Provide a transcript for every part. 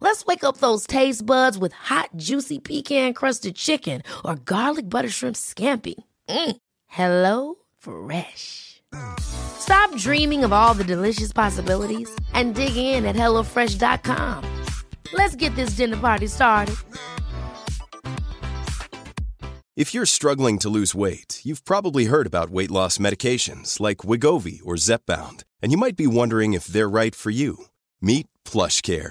Let's wake up those taste buds with hot, juicy pecan-crusted chicken or garlic butter shrimp scampi. Mm. Hello Fresh. Stop dreaming of all the delicious possibilities and dig in at HelloFresh.com. Let's get this dinner party started. If you're struggling to lose weight, you've probably heard about weight loss medications like Wigovi or Zepbound, and you might be wondering if they're right for you. Meet PlushCare,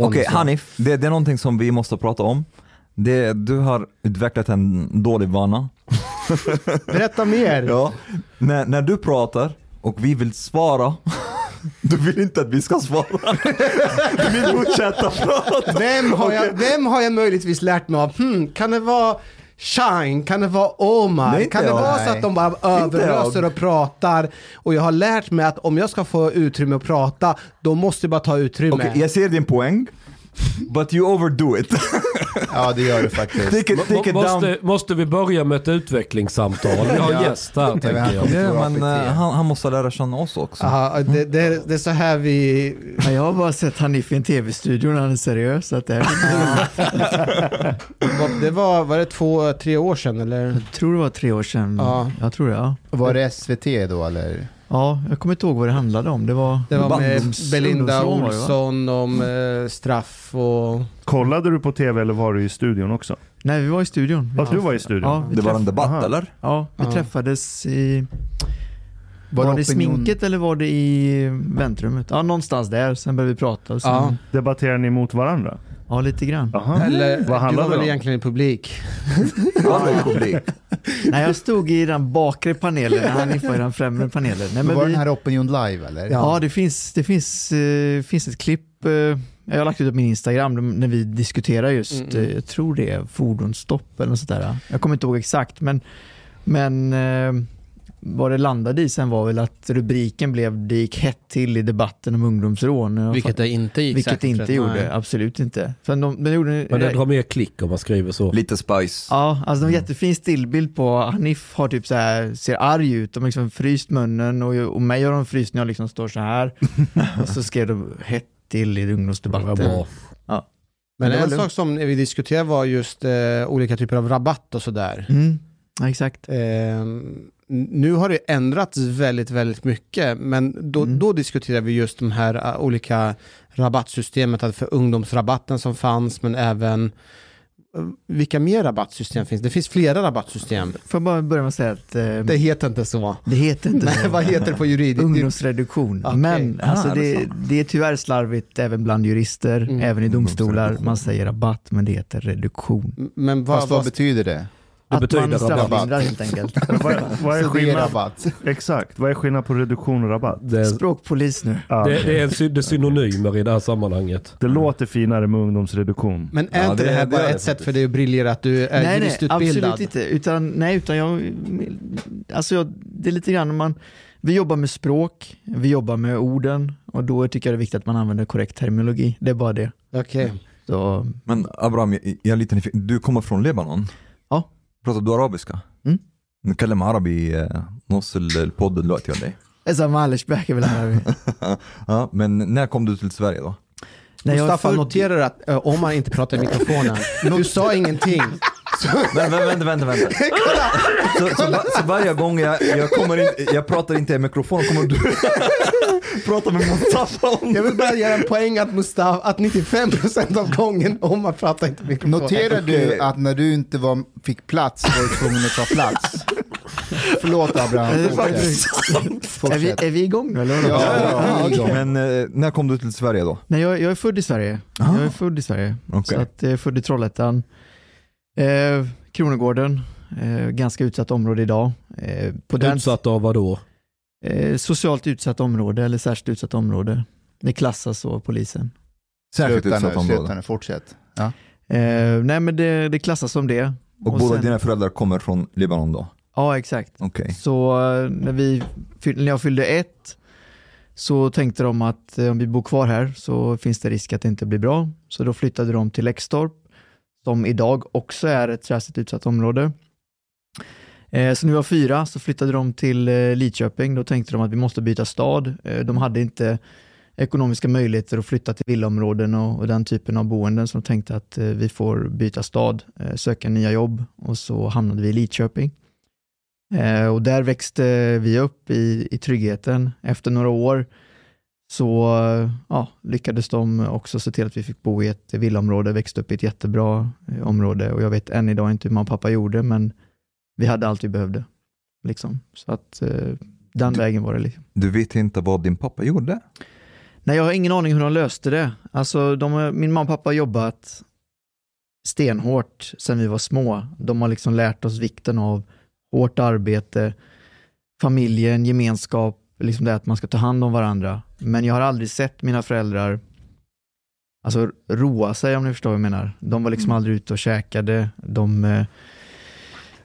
Okej, Hanif, det, det är någonting som vi måste prata om. Det, du har utvecklat en dålig vana. Berätta mer. Ja, när, när du pratar och vi vill svara, du vill inte att vi ska svara. Du vill fortsätta prata. Vem har, jag, vem har jag möjligtvis lärt mig av? Hmm, kan det vara Shine? Kan det vara Omar? Nej, kan det vara så att de bara överöser och pratar? Och jag har lärt mig att om jag ska få utrymme att prata, då måste jag bara ta utrymme. Okej, jag ser din poäng, but you overdo it. Ja, det gör du faktiskt. Take it, take it down. Måste, måste vi börja med ett utvecklingssamtal? Vi har en gäst här tänker jag. Ja, men eh, han, han måste lära känna oss också. Aha, det, det, det är så här vi... Ja, jag har bara sett Hanif i en tv-studio när han är seriös. Att det, Vad- Det var, var det två, tre år sedan eller? jag tror det var tre år sedan. Ja. Jag tror det, ja. Var det SVT då eller? Ja, jag kommer inte ihåg vad det handlade om. Det var, Det var med Belinda? Olsson om eh, straff och... Kollade du på tv eller var du i studion också? Nej, vi var i studion. Ja, du var i studion? Ja, Det var en träff- debatt Aha. eller? ja, vi Ja. träffades i... Var, Var det opinion- sminket eller var det i väntrummet? Ja, någonstans där. Sen började vi prata. Och sen, Ja. Debatterar ni mot varandra? Lite grann. Aha. Eller, Vad du var väl egentligen i publik? I publik. Nej, jag stod i den bakre panelen när Hanif var i den främre panelen. Nej, Men var vi, den här Opinion Live eller? Ja, det finns, det finns, eh, finns ett klipp, eh, jag har lagt ut på min Instagram när vi diskuterar just, Mm, eh, jag tror det är fordonsstopp eller något sånt där. Jag kommer inte ihåg exakt, men, men vad det landade i sen var väl att rubriken blev det gick hett till i debatten om ungdomsrån. Vilket det inte gick Vilket säkert inte rätt, gjorde, nej. absolut inte. För de, de gjorde, Men det drar mer klick om man skriver så. Lite spice. Ja, alltså de har jättefin stillbild på Hanif har typ så här, ser arg ut, de har liksom fryst munnen och, och mig har de fryst när jag liksom står så här. och så skrev de hett till i Det var ungdomsdebatten. bra. Men Det var en sak som vi diskuterade var just eh, olika typer av rabatt och sådär. Mm, ja, exakt. Eh, nu har det ändrats väldigt, väldigt mycket, men då, Mm. då diskuterar vi just de här eh, olika rabattsystemet, att för ungdomsrabatten som fanns, men även eh, vilka mer rabattsystem finns? Det finns flera rabattsystem. Får jag bara börja med att säga att eh, Det heter inte så. det heter inte Nej, så. vad heter det på juridiskt? Ungdomsreduktion. Okej. Men alltså Ah, är det det, så? det är tyvärr slarvigt även bland jurister, Mm. även i domstolar. Man säger rabatt, men det heter reduktion. Men vad, Fast vad vad, betyder det? Det att betyder man strafflindrar helt enkelt. Vad, vad är Så det är skillnad? rabatt. Exakt, vad är skillnad på reduktion och rabatt? Det, Språkpolis nu. Ja, det, det är en sy- det är synonymer i det här sammanhanget. det låter finare med ungdomsreduktion. men är Ja, inte det, det- här bara är det ett sätt för dig att briljera att du är nej, nej, juristutbildad? absolut inte. Utan, nej, utan jag, alltså jag, det är lite grann man, vi jobbar med språk, vi jobbar med orden och då tycker jag det är viktigt att man använder korrekt terminologi. Det är bara det. Okej. Så, Men Abraham, jag jag är lite nyfiken. Du kommer från Libanon? Ja. Pratar du arabiska? Mm. نتكلم عربي آه، نص ال- البود دلوقتي ولا ايه؟ Esa Malichback är väl här. ja, men när kom du till Sverige då? Nej, jag är Mustafa född- noterar att eh, om man inte pratar i mikrofonen, du sa ingenting. Men, vänta, vänta, vänta. vänta. Så, så, va- så varje gång jag, jag, kommer in, jag pratar inte i mikrofon kommer du prata med Mustafa om Jag vill bara göra en poäng att Mustafa, att 95% av gången om man pratar inte i mikrofon. Noterar du att när du inte var, fick plats var du tvungen att ta plats? Förlåt Abraham, är vi, är vi igång nu eller? Ja, ja, igång. Men eh, när kom du till Sverige då? Nej, jag, jag är född i Sverige. Jag är född i Sverige. Okej. Så att jag är född i Trollhättan. Eh, Kronogården, eh, ganska utsatt område idag. Eh, på den, Utsatt av vad då? eh, socialt utsatt område eller särskilt utsatt område. Det klassas så av polisen. Särskilt Sluta utsatt nu, sluta område. nu, fortsätt. Ja. Eh, nej men det, det klassas som det. Och, Och båda sen- dina föräldrar kommer från Libanon då? Ja exakt. Okej. Så eh, när, vi, när jag fyllde ett så tänkte de att eh, om vi bor kvar här så finns det risk att det inte blir bra. Så då flyttade de till Läxtorp som idag också är ett särskilt utsatt område. Eh, så när vi var fyra så flyttade de till eh, Lidköping. Då tänkte de att vi måste byta stad. Eh, de hade inte ekonomiska möjligheter att flytta till villaområden och, och den typen av boenden. Så de tänkte att vi får byta stad, söka nya jobb och så hamnade vi i Lidköping. Och där växte vi upp i, i tryggheten. Efter några år så ja, lyckades de också se till att vi fick bo i ett villaområde, växte upp i ett jättebra eh, område och jag vet än idag inte hur mamma och pappa gjorde men vi hade allt vi behövde. Liksom. Så att eh, den vägen var det. Liksom. Du vet inte vad din pappa gjorde? Nej, jag har ingen aning hur de löste det. Alltså, de, min mamma och pappa har jobbat stenhårt sedan vi var små. De har liksom lärt oss vikten av hårt arbete, familjen, gemenskap, liksom det att man ska ta hand om varandra. Men jag har aldrig sett mina föräldrar alltså, roa sig om ni förstår vad jag menar. De var liksom aldrig ute och käkade. De, eh,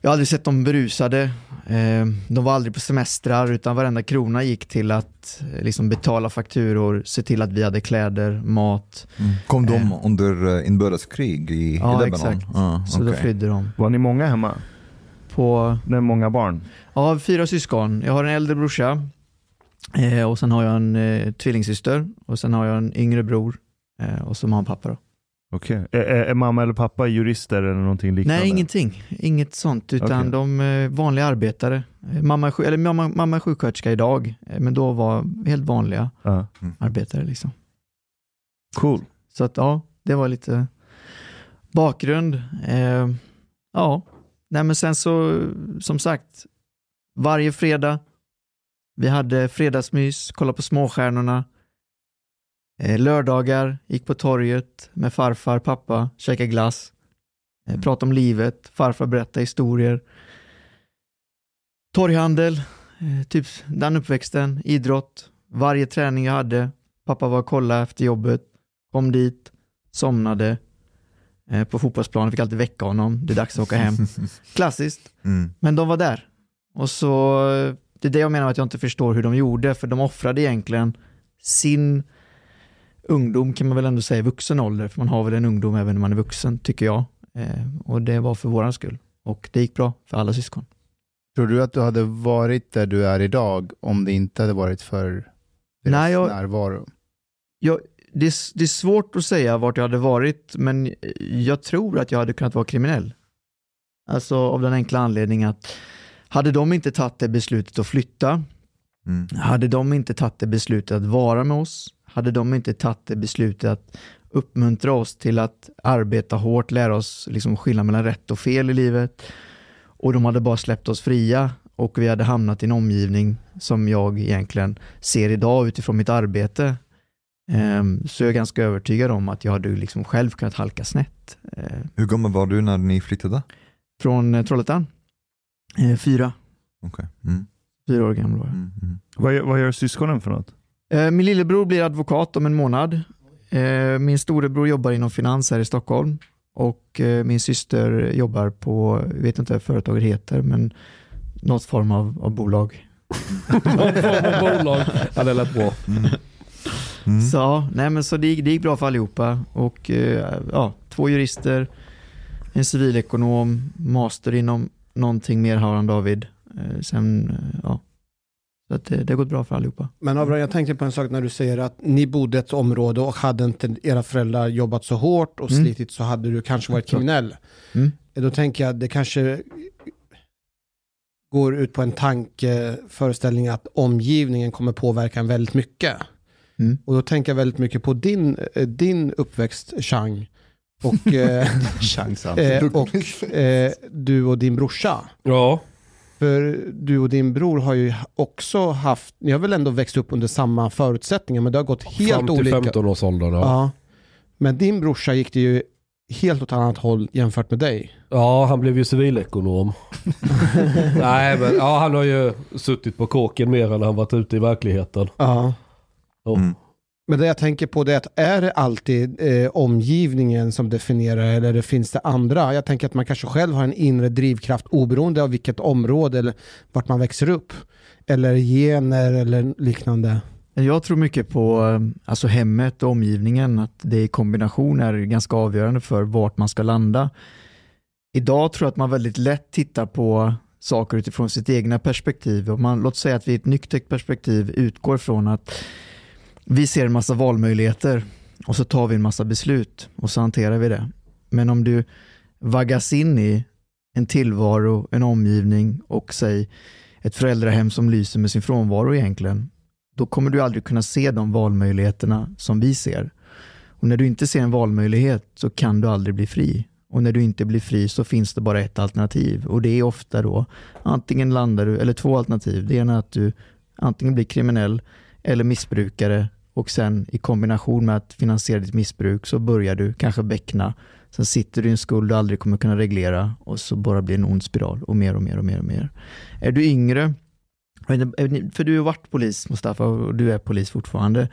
jag har aldrig sett dem berusade. Eh, De var aldrig på semestrar utan varenda krona gick till att eh, liksom betala fakturor, se till att vi hade kläder, mat. Kom de Eh. under eh, inbördeskrig i, i Ja, Libanon? exakt. Ja, Så då flydde de. Var ni många hemma? På, Det är många barn. ja, fyra syskon. Jag har en äldre brorsa eh, och sen har jag en eh, tvillingsyster och sen har jag en yngre bror eh, och så mamma och pappa. Då. Okej. Är, är, mamma eller pappa jurister eller någonting liknande? Nej, ingenting. Inget sånt, utan Okej. de är vanliga arbetare. Eh, Mamma är, eller mamma, mamma är sjuksköterska idag, eh, men då var helt vanliga Ja. arbetare. Liksom. Cool. Så att ja, det var lite bakgrund. Eh, ja, nej men sen så, som sagt, varje fredag, vi hade fredagsmys, kolla på småstjärnorna. Eh, lördagar, gick på torget med farfar, pappa, käkade glass. Eh, pratade om livet, farfar berättade historier. Torghandel, eh, typ den uppväxten, idrott. Varje träning jag hade, pappa var och kollade efter jobbet, kom dit, somnade på fotbollsplanen, fick alltid väcka honom, det är dags att åka hem. Klassiskt, Mm. men de var där. Och så, det är det jag menar att jag inte förstår hur de gjorde, för de offrade egentligen sin ungdom kan man väl ändå säga vuxen ålder, för man har väl en ungdom även när man är vuxen, tycker jag. Eh, och det var för våran skull. Och det gick bra för alla syskon. Tror du att du hade varit där du är idag om det inte hade varit för deras Nej, jag- närvaro? Jag, det, är, det är svårt att säga vart jag hade varit, men jag tror att jag hade kunnat vara kriminell. Alltså av den enkla anledningen att hade de inte tagit det beslutet att flytta, Mm. hade de inte tagit det beslutet att vara med oss, hade de inte tagit det beslutet att uppmuntra oss till att arbeta hårt, lära oss liksom skillnad mellan rätt och fel i livet och de hade bara släppt oss fria och vi hade hamnat i en omgivning som jag egentligen ser idag utifrån mitt arbete Ehm, Så jag är ganska övertygad om att jag hade liksom själv kunnat halka snett. Eh, Hur gammal var du när ni flyttade? Från eh, Trollhättan? Eh, Fyra. Okej. Mm. Fyra år gammal var jag. Mm. Mm. Vad, gör- vad gör syskonen för något? Eh, Min lillebror blir advokat om en månad. Eh, Min storebror jobbar inom finans här i Stockholm. Och eh, min syster jobbar på, jag vet inte vad företaget heter, men något form av, av bolag. Någon form av bolag. Ja, det lät bra. Mm. Mm. Så, ja, nej, men så det, det gick bra för allihopa. Och eh, ja, två jurister, en civilekonom, master inom någonting mer har han David. Eh, Sen, eh, ja, Så att det, det har gått bra för allihopa. Men Abraham, jag tänkte på en sak när du säger att ni bodde i ett område och hade inte era föräldrar jobbat så hårt och Mm. slitit så hade du kanske varit kriminell. Mm. Då tänker jag att det kanske går ut på en tankeföreställning att omgivningen kommer påverka en väldigt mycket. Mm. Och då tänker jag väldigt mycket på din, eh, din uppväxt, Chang. Och, eh, Chans eh, och eh, du och din brorsa. Ja, För du och din bror har ju också haft, ni har väl ändå växt upp under samma förutsättningar men det har gått helt fram till olika. 15-årsåldern. Ja. Ja. Men din brorsa gick det ju helt åt annat håll jämfört med dig. ja, han blev ju civilekonom. Nej, men ja, han har ju suttit på kåken mer än han varit ute i verkligheten. Ja. Ja. Mm. Men det jag tänker på det är att är det alltid eh, omgivningen som definierar eller det finns det andra? Jag tänker att man kanske själv har en inre drivkraft oberoende av vilket område eller vart man växer upp. Eller gener eller liknande. Jag tror mycket på eh, alltså hemmet och omgivningen, att det i kombination är ganska avgörande för vart man ska landa. Idag tror jag att man väldigt lätt tittar på saker utifrån sitt egna perspektiv. Och man, låt säga att vi i ett nyktert perspektiv utgår från att vi ser en massa valmöjligheter och så tar vi en massa beslut och så hanterar vi det. Men om du vaggas in i en tillvaro, en omgivning och säg ett föräldrahem som lyser med sin frånvaro egentligen, då kommer du aldrig kunna se de valmöjligheterna som vi ser. Och när du inte ser en valmöjlighet så kan du aldrig bli fri. Och när du inte blir fri så finns det bara ett alternativ och det är ofta då antingen landar du, eller två alternativ. Det ena är att du antingen blir kriminell eller missbrukare och sen i kombination med att finansiera ditt missbruk så börjar du kanske beckna. Sen sitter du i en skuld du aldrig kommer kunna reglera och så bara blir det en ond spiral och mer och mer och mer och mer. Är du yngre för du har varit polis Mustafa och du är polis fortfarande.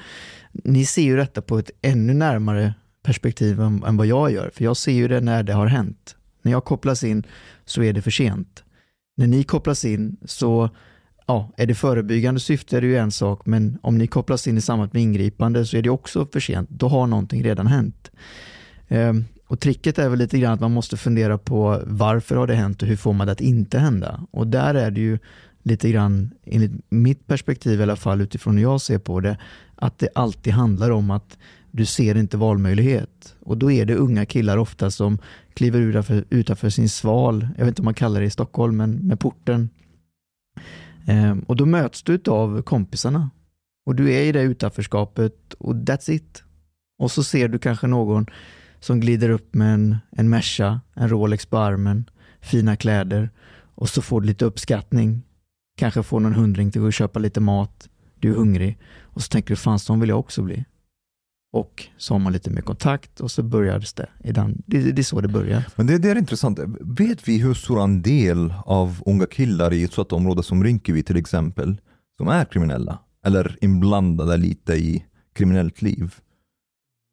Ni ser ju detta på ett ännu närmare perspektiv än, än vad jag gör. För jag ser ju det när det har hänt. När jag kopplas in så är det för sent. När ni kopplas in så ja, är det förebyggande syfte är det ju en sak, men om ni kopplas in i samband med ingripande så är det också för sent. Då har någonting redan hänt. Ehm, och tricket är väl lite grann att man måste fundera på varför har det hänt och hur får man det att inte hända? Och där är det ju lite grann, enligt mitt perspektiv i alla fall, utifrån hur jag ser på det, att det alltid handlar om att du ser inte valmöjlighet. Och då är det unga killar ofta som kliver utanför, utanför sin sval, jag vet inte om man kallar det i Stockholm, men med porten. Ehm, och då möts du av kompisarna. Och du är i det utanförskapet och that's it. Och så ser du kanske någon som glider upp med en, en Merca, en Rolex på armen, fina kläder och så får du lite uppskattning. Kanske får någon hundring till att köpa lite mat, du är hungrig och så tänker du fan sån vill jag också bli. Och så har man lite mer kontakt och så börjades det. I den, det, det är så det börjar. Men det, det är intressant. Vet vi hur stor andel av unga killar i ett sådant område som Rinkeby till exempel, som är kriminella? Eller inblandade lite i kriminellt liv?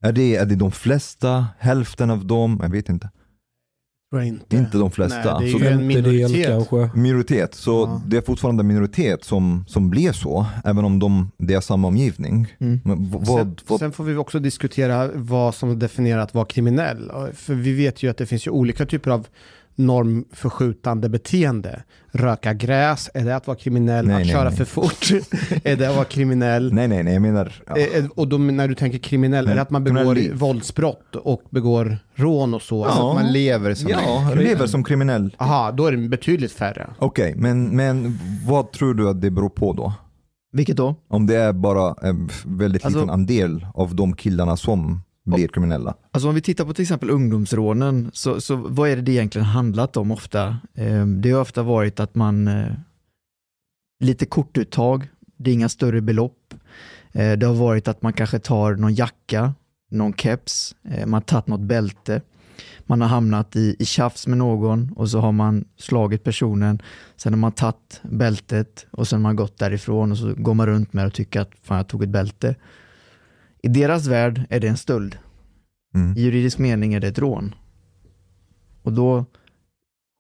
Är det, är det de flesta, hälften av dem? Jag vet inte. Tror jag inte. Inte de flesta. Nej, det är Så ju en minoritet. kanske. minoritet, så Ja. det är fortfarande en minoritet som, som blir så, även om de, det är samma omgivning. Mm. Men v- Sen, vad, vad, sen får vi också diskutera vad som definierar att vara kriminell. För vi vet ju att det finns ju olika typer av normförskjutande beteende. Röka gräs, är det att vara kriminell? Nej, att nej, köra nej. för fort, är det att vara kriminell? nej, nej, nej, jag menar... Ja. Eh, eh, Och då, när du tänker kriminell, är det att man begår liv. våldsbrott och begår rån och så? Alltså Ja. att man lever som Ja, lever som kriminell. Aha, då är det betydligt färre. Okej, men, men vad tror du att det beror på då? Vilket då? Om det är bara en väldigt Alltså- liten andel av de killarna som blir kriminella. Alltså om vi tittar på till exempel ungdomsrånen, så, så vad är det det egentligen handlat om ofta? Eh, det har ofta varit att man, eh, lite kortuttag, det är inga större belopp. Eh, det har varit att man kanske tar någon jacka, någon keps, eh, man har tagit något bälte. Man har hamnat i, i tjafs med någon och så har man slagit personen. Sen har man tagit bältet och sen har man gått därifrån och så går man runt med och tycker att fan jag tog ett bälte. I deras värld är det en stöld. Mm. I juridisk mening är det ett rån. Och då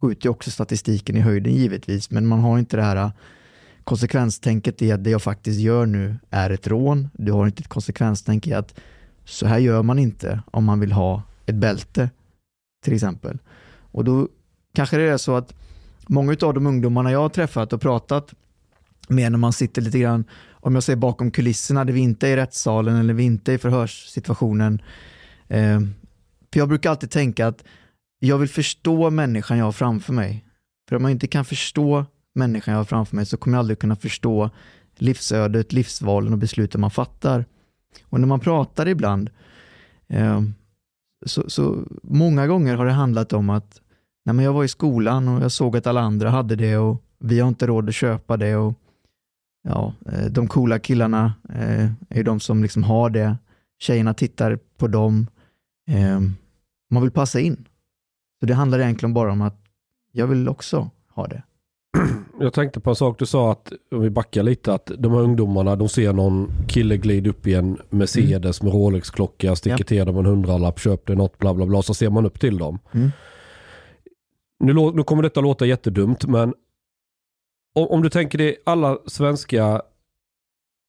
skjuter ju också statistiken i höjden givetvis, men man har inte det här konsekvenstänket i att det jag faktiskt gör nu är ett rån. Du har inte ett konsekvenstänk i att så här gör man inte om man vill ha ett bälte till exempel. Och då kanske det är så att många av de ungdomarna jag har träffat och pratat mer när man sitter lite grann, om jag säger bakom kulisserna, där vi inte är i rättssalen eller vi inte är i förhörssituationen. Eh, för jag brukar alltid tänka att jag vill förstå människan jag har framför mig. För om man inte kan förstå människan jag har framför mig så kommer jag aldrig kunna förstå livsödet, livsvalen och besluten man fattar. Och när man pratar ibland, eh, så, så många gånger har det handlat om att nej men jag var i skolan och jag såg att alla andra hade det och vi har inte råd att köpa det. och ja, eh, De coola killarna eh, är de som liksom har det. Tjejerna tittar på dem. Eh, man vill passa in. Så det handlar egentligen bara om att jag vill också ha det. Jag tänkte på en sak du sa att, om vi backar lite, att de här ungdomarna de ser någon kille glida upp i en Mercedes med Rolex-klocka, sticker Ja. till dem en hundralapp, köp det något, bla bla bla, så ser man upp till dem. Mm. Nu, nu kommer detta låta jättedumt, men om, du tänker dig alla svenska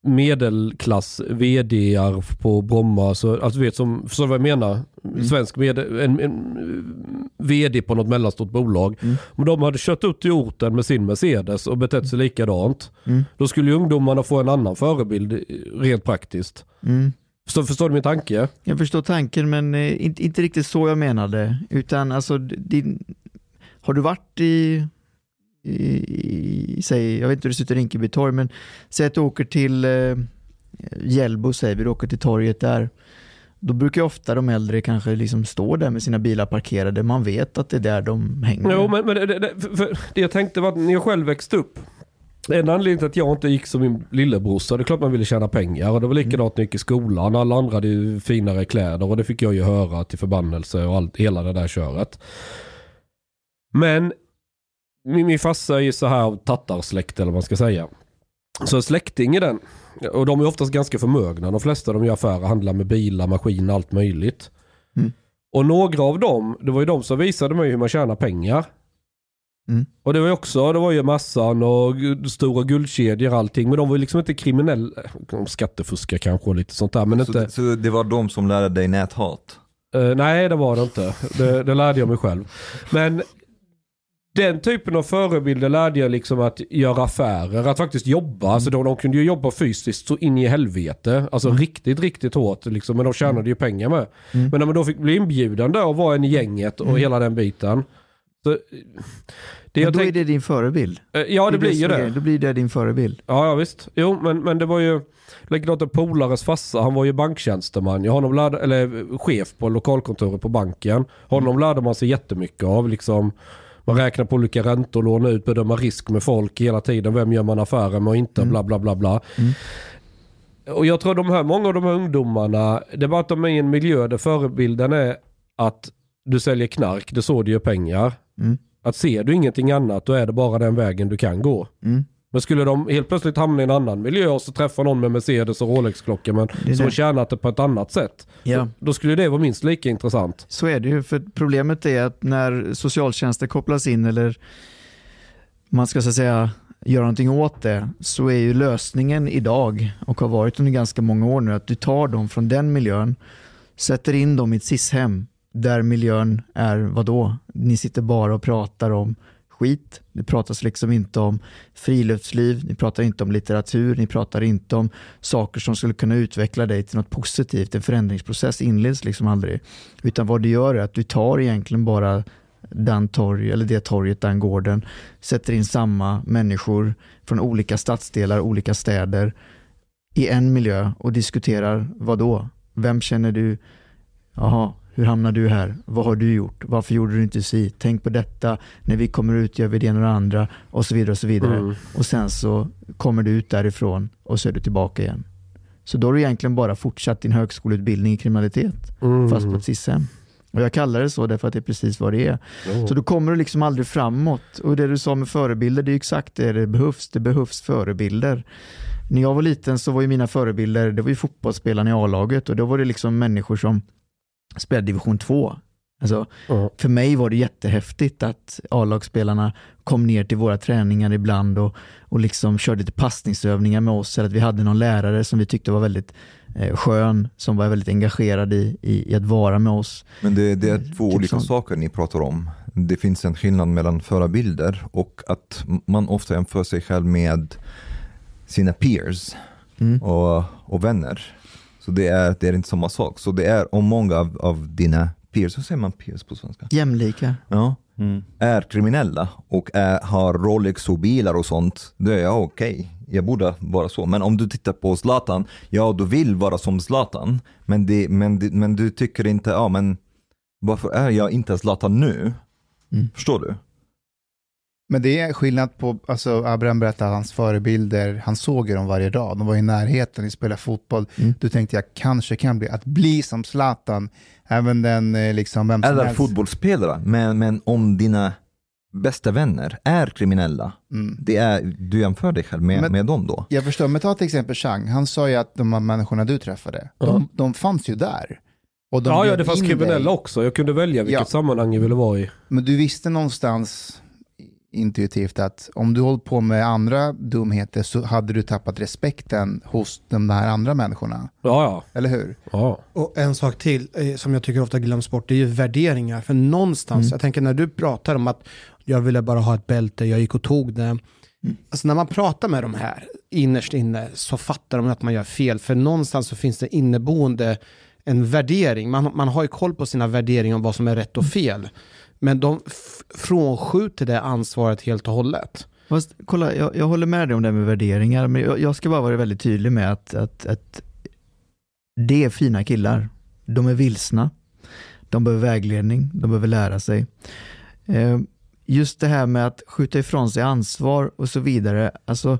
medelklass vdar på Bromma, så, alltså vet som, förstår du vad jag menar? Svensk med, en, en vd på något mellanstort bolag. Om de hade kört ut till orten med sin Mercedes och betett sig likadant. Mm. Då skulle ju ungdomarna få en annan förebild rent praktiskt. Mm. Förstår, förstår du min tanke? Jag förstår tanken men eh, inte, inte riktigt så jag menade. Utan alltså, din, har du varit i, i, säg, jag vet inte hur det ser ut i Rinkeby torg, men säg att du åker till eh, Hjällbo, säger vi, du åker till torget där. Då brukar ofta de äldre kanske liksom stå där med sina bilar parkerade. Man vet att det är där de hänger. Jo, men, men det, det, det, jag tänkte var att när jag själv växte upp. En anledning till att jag inte gick som min lillebrorsa, det är klart man ville tjäna pengar. Och det var likadant när jag gick i skolan. Alla andra hade ju finare kläder och det fick jag ju höra till förbannelse och allt, hela det där köret. Men min, min farsa är ju så här av tattarsläkt eller vad man ska säga. Så en släkting i den. Och de är oftast ganska förmögna. De flesta de gör affärer handlar med bilar, maskiner, allt möjligt. Mm. Och några av dem, det var ju de som visade mig hur man tjänar pengar. Mm. Och det var ju också, det var ju massan och stora guldkedjor och allting. Men de var ju liksom inte kriminella. De skattefuskar kanske och lite sånt där. Men Så, inte, så det var de som lärde dig näthat? Eh, nej, det var det inte. Det, det lärde jag mig själv. Men den typen av förebilder lärde jag liksom att göra affärer, att faktiskt jobba. Alltså de, de kunde ju jobba fysiskt så in i helvete. Alltså riktigt, riktigt hårt. Liksom, men de tjänade ju pengar med. Men när man då fick bli inbjuden där och vara en i gänget och hela den biten. Så, det Men då är tänk, det din förebild. Eh, ja, det är blir ju är det. Då blir det din förebild. Ja, ja visst. Jo, men, men det var ju likadant en polares farsa. Han var ju banktjänsteman. Jag honom lärde, eller chef på lokalkontoret på banken. Honom lärde man sig jättemycket av. Liksom, man räknar på olika räntor, låna ut, bedöma risk med folk hela tiden. Vem gör man affärer med och inte, bla bla bla bla. Och jag tror de här, många av de här ungdomarna, det är bara att de är i en miljö där förebilden är att du säljer knark, det så du gör pengar. Mm. Att ser du ingenting annat, då är det bara den vägen du kan gå. Mm. Men skulle de helt plötsligt hamna i en annan miljö och så träffa någon med Mercedes och Rolex-klocka men som det. tjänat det på ett annat sätt. Ja. Då, då skulle det vara minst lika intressant. Så är det ju, för problemet är att när socialtjänsten kopplas in eller man ska så säga göra någonting åt det så är ju lösningen idag och har varit under ganska många år nu att du tar dem från den miljön, sätter in dem i ett SIS-hem där miljön är vadå? Ni sitter bara och pratar om skit. Det pratas liksom inte om friluftsliv, ni pratar inte om litteratur, ni pratar inte om saker som skulle kunna utveckla dig till något positivt. En förändringsprocess inleds liksom aldrig. Utan vad du gör är att du tar egentligen bara den torg, eller det torget, den gården, sätter in samma människor från olika stadsdelar, olika städer i en miljö och diskuterar vad då? Vem känner du? Jaha, hur hamnar du här? Vad har du gjort? Varför gjorde du inte si? Tänk på detta. När vi kommer ut gör vi det ena och det andra och så vidare och så vidare. Mm. Och sen så kommer du ut därifrån och så är du tillbaka igen. Så då har du egentligen bara fortsatt din högskoleutbildning i kriminalitet Mm. fast på ett SIS-hem. Och jag kallar det så därför att det är precis vad det är. Så då kommer du liksom aldrig framåt. Och det du sa med förebilder, det är exakt det det behövs. Det behövs förebilder. När jag var liten så var ju mina förebilder, det var ju fotbollsspelarna i A-laget och då var det liksom människor som spelade division 2. Alltså, Ja. för mig var det jättehäftigt att A-lagsspelarna kom ner till våra träningar ibland och, och liksom körde lite passningsövningar med oss. Eller att vi hade någon lärare som vi tyckte var väldigt eh, skön, som var väldigt engagerad i, i, i att vara med oss. Men det, det är två Typ olika sånt. saker ni pratar om. Det finns en skillnad mellan förebilder och att man ofta jämför sig själv med sina peers Mm. och, och vänner. Så det är, det är inte samma sak. Så det är om många av, av dina peers, hur säger man peers på svenska? Jämlika. Ja, Mm. är kriminella och är, har Rolex och bilar och sånt, då är jag okej. Jag borde vara så. Men om du tittar på Zlatan, ja du vill vara som Zlatan, men, det, men, det, men du tycker inte, ja men varför är jag inte Zlatan nu? Mm. Förstår du? Men det är skillnad på, alltså Abraham berättade att hans förebilder, han såg ju dem varje dag. De var i närheten, de spelade fotboll. Mm. Du tänkte jag kanske kan bli, att bli som Zlatan, även den eh, liksom, vem som Eller helst. fotbollsspelare, men, men om dina bästa vänner är kriminella, Mm. det är, du jämför dig själv med, Men- med dem då? Jag förstår, men ta till exempel Chang. Han sa ju att de här människorna du träffade, Ja. de, de fanns ju där. Och de Ja, ja, det fanns in kriminella dig. också. Jag kunde välja vilket Ja. sammanhang jag ville vara i. Men du visste någonstans intuitivt att om du hållit på med andra dumheter så hade du tappat respekten hos de här andra människorna. Ja, ja. Eller hur? ja. Och en sak till eh, som jag tycker ofta glöms bort, det är ju värderingar. För någonstans, Mm. jag tänker när du pratar om att jag ville bara ha ett bälte, jag gick och tog det. Alltså när man pratar med de här innerst inne så fattar de att man gör fel. För någonstans så finns det inneboende en värdering. Man, man har ju koll på sina värderingar om vad som är rätt och fel. Men de frånskjuter det ansvaret helt och hållet. Fast, kolla, jag, jag håller med dig om det med värderingar, men jag, jag ska bara vara väldigt tydlig med att, att, att det är fina killar. De är vilsna. De behöver vägledning, de behöver lära sig. Eh, just det här med att skjuta ifrån sig ansvar och så vidare. Alltså,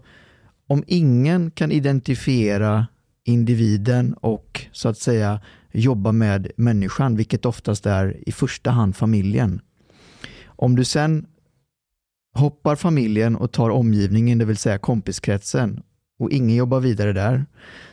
om ingen kan identifiera individen och så att säga jobba med människan, vilket oftast är i första hand familjen. Om du sen hoppar familjen och tar omgivningen, det vill säga kompiskretsen, och ingen jobbar vidare där.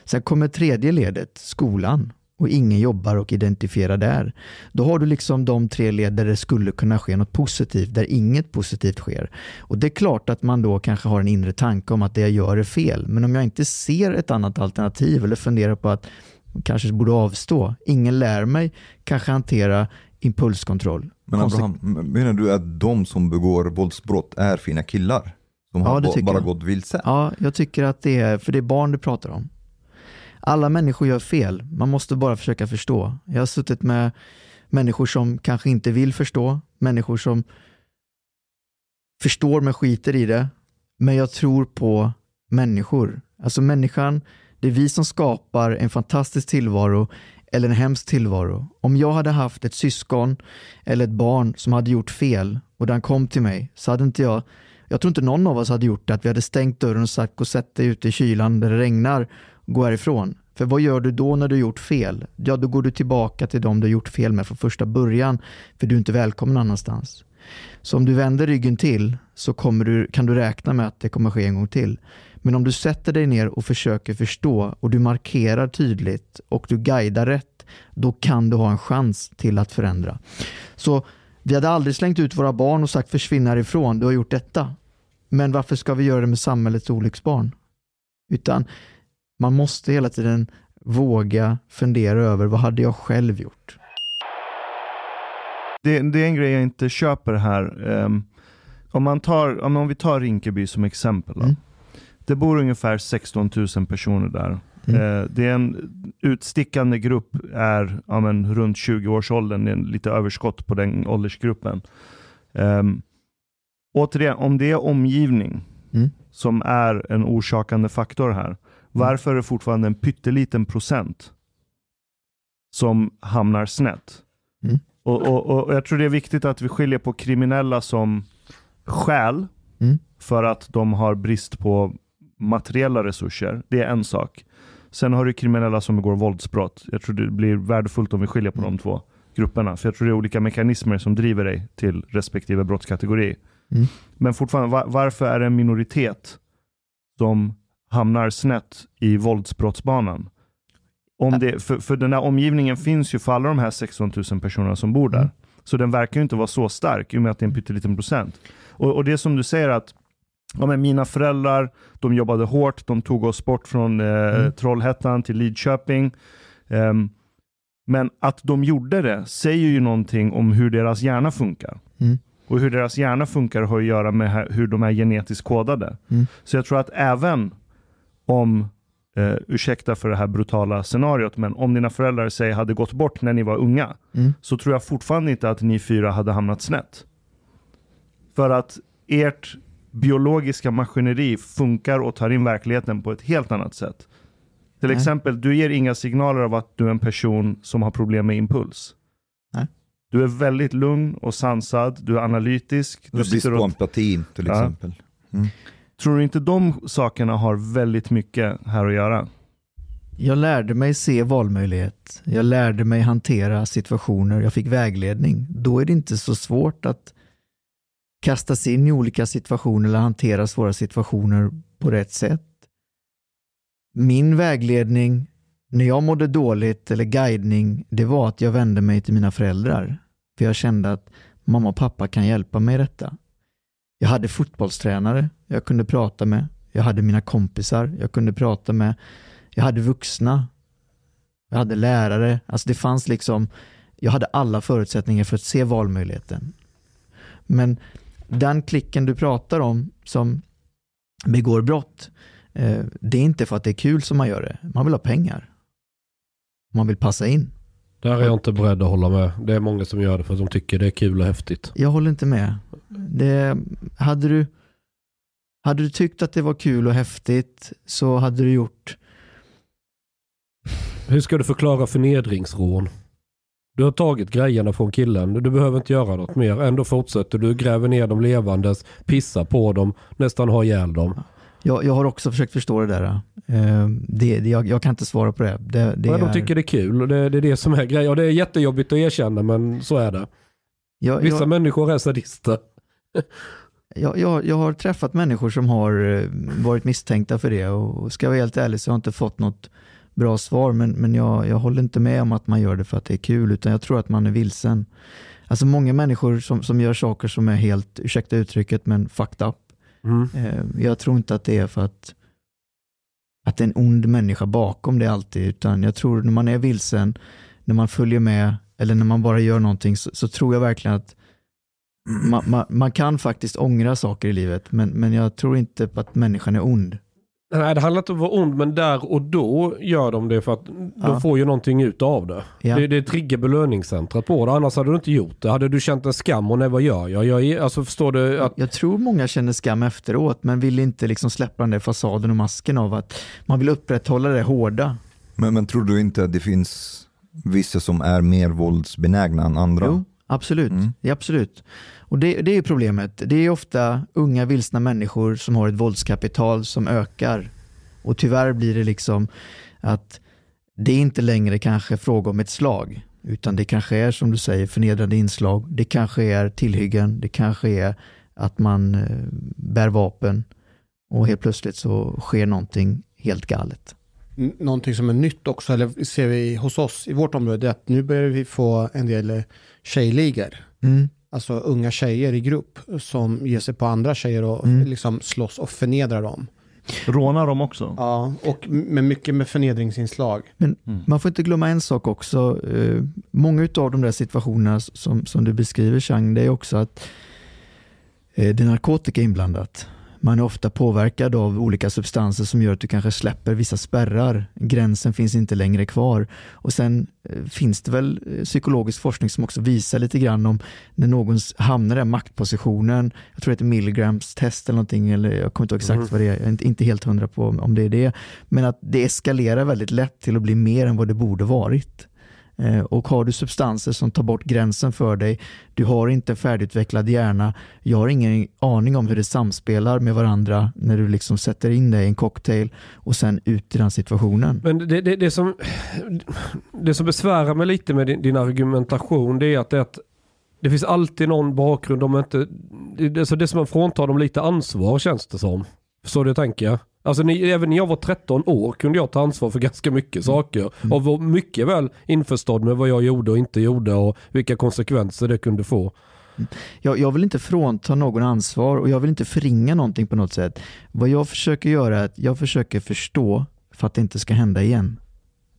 Sen kommer tredje ledet, skolan, och ingen jobbar och identifierar där. Då har du liksom de tre led där det skulle kunna ske något positivt, där inget positivt sker. Och det är klart att man då kanske har en inre tanke om att det jag gör är fel, men om jag inte ser ett annat alternativ eller funderar på att jag kanske borde avstå, ingen lär mig kanske hantera impulskontroll. Men Abraham, menar du att de som begår våldsbrott är fina killar? Som Ja, har bara jag. gått vilse? Ja, jag tycker att det är, för det är barn du pratar om. Alla människor gör fel, man måste bara försöka förstå. Jag har suttit med människor som kanske inte vill förstå, människor som förstår men skiter i det. Men jag tror på människor. Alltså människan, det är vi som skapar en fantastisk tillvaro eller en hemsk tillvaro. Om jag hade haft ett syskon eller ett barn som hade gjort fel och den kom till mig så hade inte jag jag tror inte någon av oss hade gjort det, att vi hade stängt dörren och sagt gå och sätt dig ute i kylan där det regnar och gå härifrån. För vad gör du då när du gjort fel? Ja, då går du tillbaka till dem du gjort fel med från första början, för du är inte välkommen annanstans. Så om du vänder ryggen till så kommer du, kan du räkna med att det kommer ske en gång till. Men om du sätter dig ner och försöker förstå och du markerar tydligt och du guidar rätt, då kan du ha en chans till att förändra. Så vi hade aldrig slängt ut våra barn och sagt försvinn härifrån, du har gjort detta. Men varför ska vi göra det med samhällets olycksbarn? Utan man måste hela tiden våga fundera över vad hade jag själv gjort? Det, det är en grej jag inte köper här. Ehm, om, man tar, om, om vi tar Rinkeby som exempel. Då. Mm. Det bor ungefär 16 000 personer där. Mm. Eh, det är en utstickande grupp, är ja, men, runt 20-årsåldern, det är lite överskott på den åldersgruppen. Um, återigen, om det är omgivning Mm. som är en orsakande faktor här, varför är det fortfarande en pytteliten procent som hamnar snett? Mm. Och, och, och jag tror det är viktigt att vi skiljer på kriminella som skäl Mm. för att de har brist på materiella resurser. Det är en sak. Sen har du kriminella som begår våldsbrott. Jag tror det blir värdefullt om vi skiljer på de två grupperna. För jag tror det är olika mekanismer som driver dig till respektive brottskategori. Mm. Men fortfarande, va- varför är det en minoritet som hamnar snett i våldsbrottsbanan? Om det, för, för den här omgivningen finns ju för alla de här 16 000 personerna som bor där. Mm. Så den verkar ju inte vara så stark i och med att det är en pytteliten procent. Och, och det som du säger att ja, men mina föräldrar, de jobbade hårt, de tog oss bort från eh, Mm. Trollhättan till Lidköping. Ehm, men att de gjorde det säger ju någonting om hur deras hjärna funkar. Mm. Och hur deras hjärna funkar har att göra med hur de är genetiskt kodade. Mm. Så jag tror att även om, eh, ursäkta för det här brutala scenariot, men om dina föräldrar säg hade gått bort när ni var unga, Mm. så tror jag fortfarande inte att ni fyra hade hamnat snett. För att ert biologiska maskineri funkar och tar in verkligheten på ett helt annat sätt. Till Nej. exempel, du ger inga signaler av att du är en person som har problem med impuls. Nej. Du är väldigt lugn och sansad, du är analytisk. Du sitter på och empati till Ja. exempel. Tror du inte de sakerna har väldigt mycket här att göra? Jag lärde mig se valmöjlighet. Jag lärde mig hantera situationer. Jag fick vägledning. Då är det inte så svårt att kastas in i olika situationer eller hantera svåra situationer på rätt sätt. Min vägledning när jag mådde dåligt eller guidning, det var att jag vände mig till mina föräldrar. För jag kände att mamma och pappa kan hjälpa mig i detta. Jag hade fotbollstränare jag kunde prata med. Jag hade mina kompisar jag kunde prata med. Jag hade vuxna. Jag hade lärare. Alltså det fanns liksom, jag hade alla förutsättningar för att se valmöjligheten. Men den klicken du pratar om som begår brott, eh, det är inte för att det är kul som man gör det. Man vill ha pengar. Man vill passa in. Där är jag inte beredd att hålla med. Det är många som gör det för att de tycker det är kul och häftigt. Jag håller inte med. Det, hade, du, hade du tyckt att det var kul och häftigt så hade du gjort Hur ska du förklara förnedringsrån? Du har tagit grejerna från killen. Du behöver inte göra något mer. Ändå fortsätter du. Gräver ner dem levandes. Pissar på dem. Nästan har ihjäl dem. Jag, jag har också försökt förstå det där. Eh, det, det, jag, jag kan inte svara på det. det, det Men de är- tycker det är kul. och Det, det är det som är grejen. Och det är jättejobbigt att erkänna men så är det. jag, Vissa jag, människor är sadister. jag, jag, jag har träffat människor som har eh, varit misstänkta för det och ska jag vara helt ärlig så har jag inte fått något bra svar men, men jag, jag håller inte med om att man gör det för att det är kul utan jag tror att man är vilsen. Alltså många människor som, som gör saker som är helt, ursäkta uttrycket, men fucked up. Mm. Eh, Jag tror inte att det är för att, att det är en ond människa bakom det alltid, utan jag tror när man är vilsen, när man följer med eller när man bara gör någonting så, så tror jag verkligen att man, man, man kan faktiskt ångra saker i livet, men, men jag tror inte på att människan är ond. Nej, det handlar inte om att vara ond, men där och då gör de det för att de Ja. får ju någonting ut av det. Ja. Det, det triggar belöningscentret på det, annars hade du inte gjort det. Hade du känt en skam och nej, vad gör jag? jag alltså förstår du? Att, Jag tror många känner skam efteråt, men vill inte liksom släppa den där fasaden och masken av att man vill upprätthålla det hårda. Men, men tror du inte att det finns vissa som är mer våldsbenägna än andra? Jo, absolut. Mm. Ja, absolut. Och det, det är problemet. Det är ofta unga vilsna människor som har ett våldskapital som ökar. Och tyvärr blir det liksom att det är inte längre kanske fråga om ett slag, utan det kanske är som du säger förnedrande inslag. Det kanske är tillhyggen, det kanske är att man eh, bär vapen och helt plötsligt så sker någonting helt galet. Någonting som är nytt också, eller ser vi hos oss i vårt område, är att nu börjar vi få en del eh, tjejligor. Mm. Alltså unga tjejer i grupp som ger sig på andra tjejer och Mm. liksom slåss och förnedrar dem. Rånar de också? Ja, och med mycket med förnedringsinslag. Men Mm. man får inte glömma en sak också. Eh, många av de där situationerna som, som du beskriver Chang, det är också att eh, det är narkotika inblandat. Man är ofta påverkad av olika substanser som gör att du kanske släpper vissa spärrar. Gränsen finns inte längre kvar. Och sen eh, finns det väl eh, psykologisk forskning som också visar lite grann om när någon hamnar i den maktpositionen. Jag tror det heter Milgrams test eller någonting, eller jag kommer inte ihåg exakt Mm. vad det är. Jag är inte helt hundra på om det är det. Men att det eskalerar väldigt lätt till att bli mer än vad det borde varit. Eh, och har du substanser som tar bort gränsen för dig, du har inte färdigutvecklad hjärna, jag har ingen aning om hur det samspelar med varandra när du liksom sätter in dig i en cocktail och sen ut i den situationen. Men det, det, det, som, det som besvärar mig lite med din, din argumentation det är att det, att det finns alltid någon bakgrund om inte... Det, det, så det är som att frånta dem lite ansvar känns det som. Förstår du vad jag tänker? Alltså ni, även när jag var 13 år kunde jag ta ansvar för ganska mycket saker. Och var mycket väl införstådd med vad jag gjorde och inte gjorde och vilka konsekvenser det kunde få. Jag, jag vill inte frånta någon ansvar och jag vill inte förringa någonting på något sätt. Vad jag försöker göra är att jag försöker förstå för att det inte ska hända igen.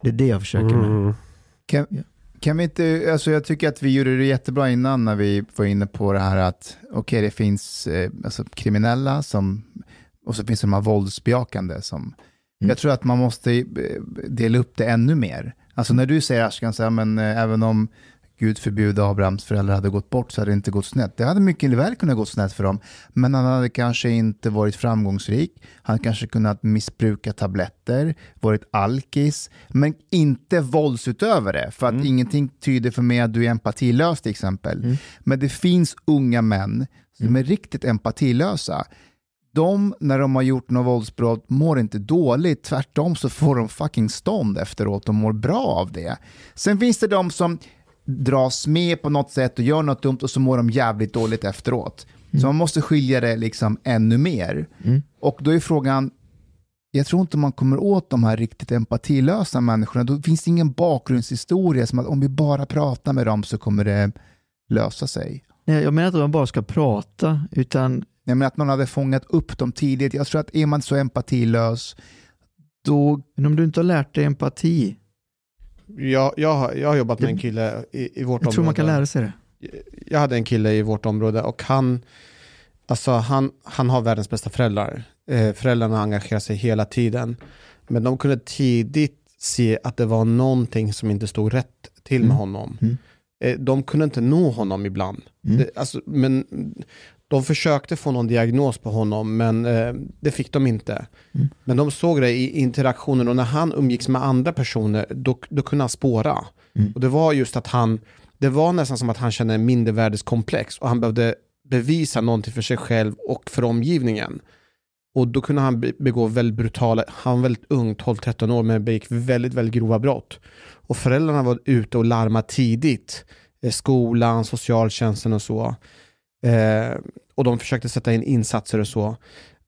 Det är det jag försöker med. Mm. Kan, kan vi inte, alltså jag tycker att vi gjorde det jättebra innan när vi var inne på det här att okej det finns eh, alltså kriminella som, och så finns det de här våldsbejakande som Jag tror att man måste eh, dela upp det ännu mer. Alltså när du säger Ashkan, så här, men eh, även om Gud förbjude Abrahams föräldrar hade gått bort så hade det inte gått snett. Det hade mycket väl kunnat gå snett för dem, men han hade kanske inte varit framgångsrik. Han kanske kunnat missbruka tabletter, varit alkis, men inte våldsutövare. För att ingenting tyder för mig att du är empatilös till exempel. Men det finns unga män som är riktigt empatilösa. De, när de har gjort något våldsbrott, mår inte dåligt. Tvärtom så får de fucking stånd efteråt. De mår bra av det. Sen finns det de som dras med på något sätt och gör något dumt och så mår de jävligt dåligt efteråt. Så man måste skilja det liksom ännu mer. Och då är frågan, jag tror inte man kommer åt de här riktigt empatilösa människorna. Då finns det ingen bakgrundshistoria som att om vi bara pratar med dem så kommer det lösa sig. Nej, jag menar inte att man bara ska prata, utan Jag menar att någon hade fångat upp dem tidigt. Jag tror att är man så empatilös, då... Men om du inte har lärt dig empati, Jag, jag, har, jag har jobbat med en kille i, i vårt jag område. tror man kan lära sig det. jag hade en kille i vårt område och han, alltså han, han har världens bästa föräldrar. Eh, föräldrarna engagerar sig hela tiden. Men de kunde tidigt se att det var någonting som inte stod rätt till med Mm. honom. Mm. Eh, de kunde inte nå honom ibland. Mm. Det, alltså, men de försökte få någon diagnos på honom, men eh, det fick de inte. Mm. Men de såg det i interaktionen och när han umgicks med andra personer, då, då kunde han spåra. Mm. Och det var just att han, det var nästan som att han kände en mindervärdeskomplex och han behövde bevisa någonting för sig själv och för omgivningen. Och då kunde han be- begå väldigt brutala, han var väldigt ung, 12-13 år, men begick väldigt, väldigt grova brott. Och föräldrarna var ute och larmade tidigt. Eh, Skolan, socialtjänsten och så. Eh, och de försökte sätta in insatser och så.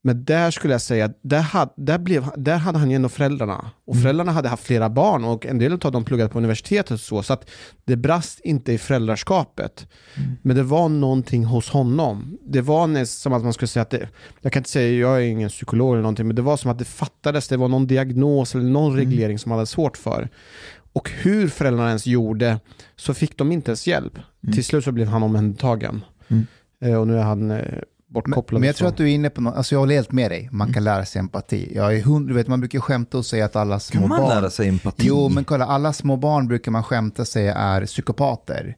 Men där skulle jag säga, där hade, där, blev, där hade han ju ändå föräldrarna. Och föräldrarna hade haft flera barn och en del av dem pluggade på universitetet och så. Så att det brast inte i föräldraskapet. Men det var någonting hos honom. Det var som att man skulle säga att det, jag kan inte säga, jag är ingen psykolog eller någonting, men det var som att det fattades, det var någon diagnos eller någon reglering som han hade svårt för. Och hur föräldrarna ens gjorde så fick de inte ens hjälp. Till slut så blev han omhändertagen. Mm. Eh, och nu är han eh, Men, bortkopplad. men jag tror att du är inne på något, alltså jag håller helt med dig, man kan lära sig empati. Jag är hundra, du vet, man brukar skämta och säga att alla små Kan man barn... lära sig empati? Jo, men kolla, alla små barn brukar man skämta säga är psykopater.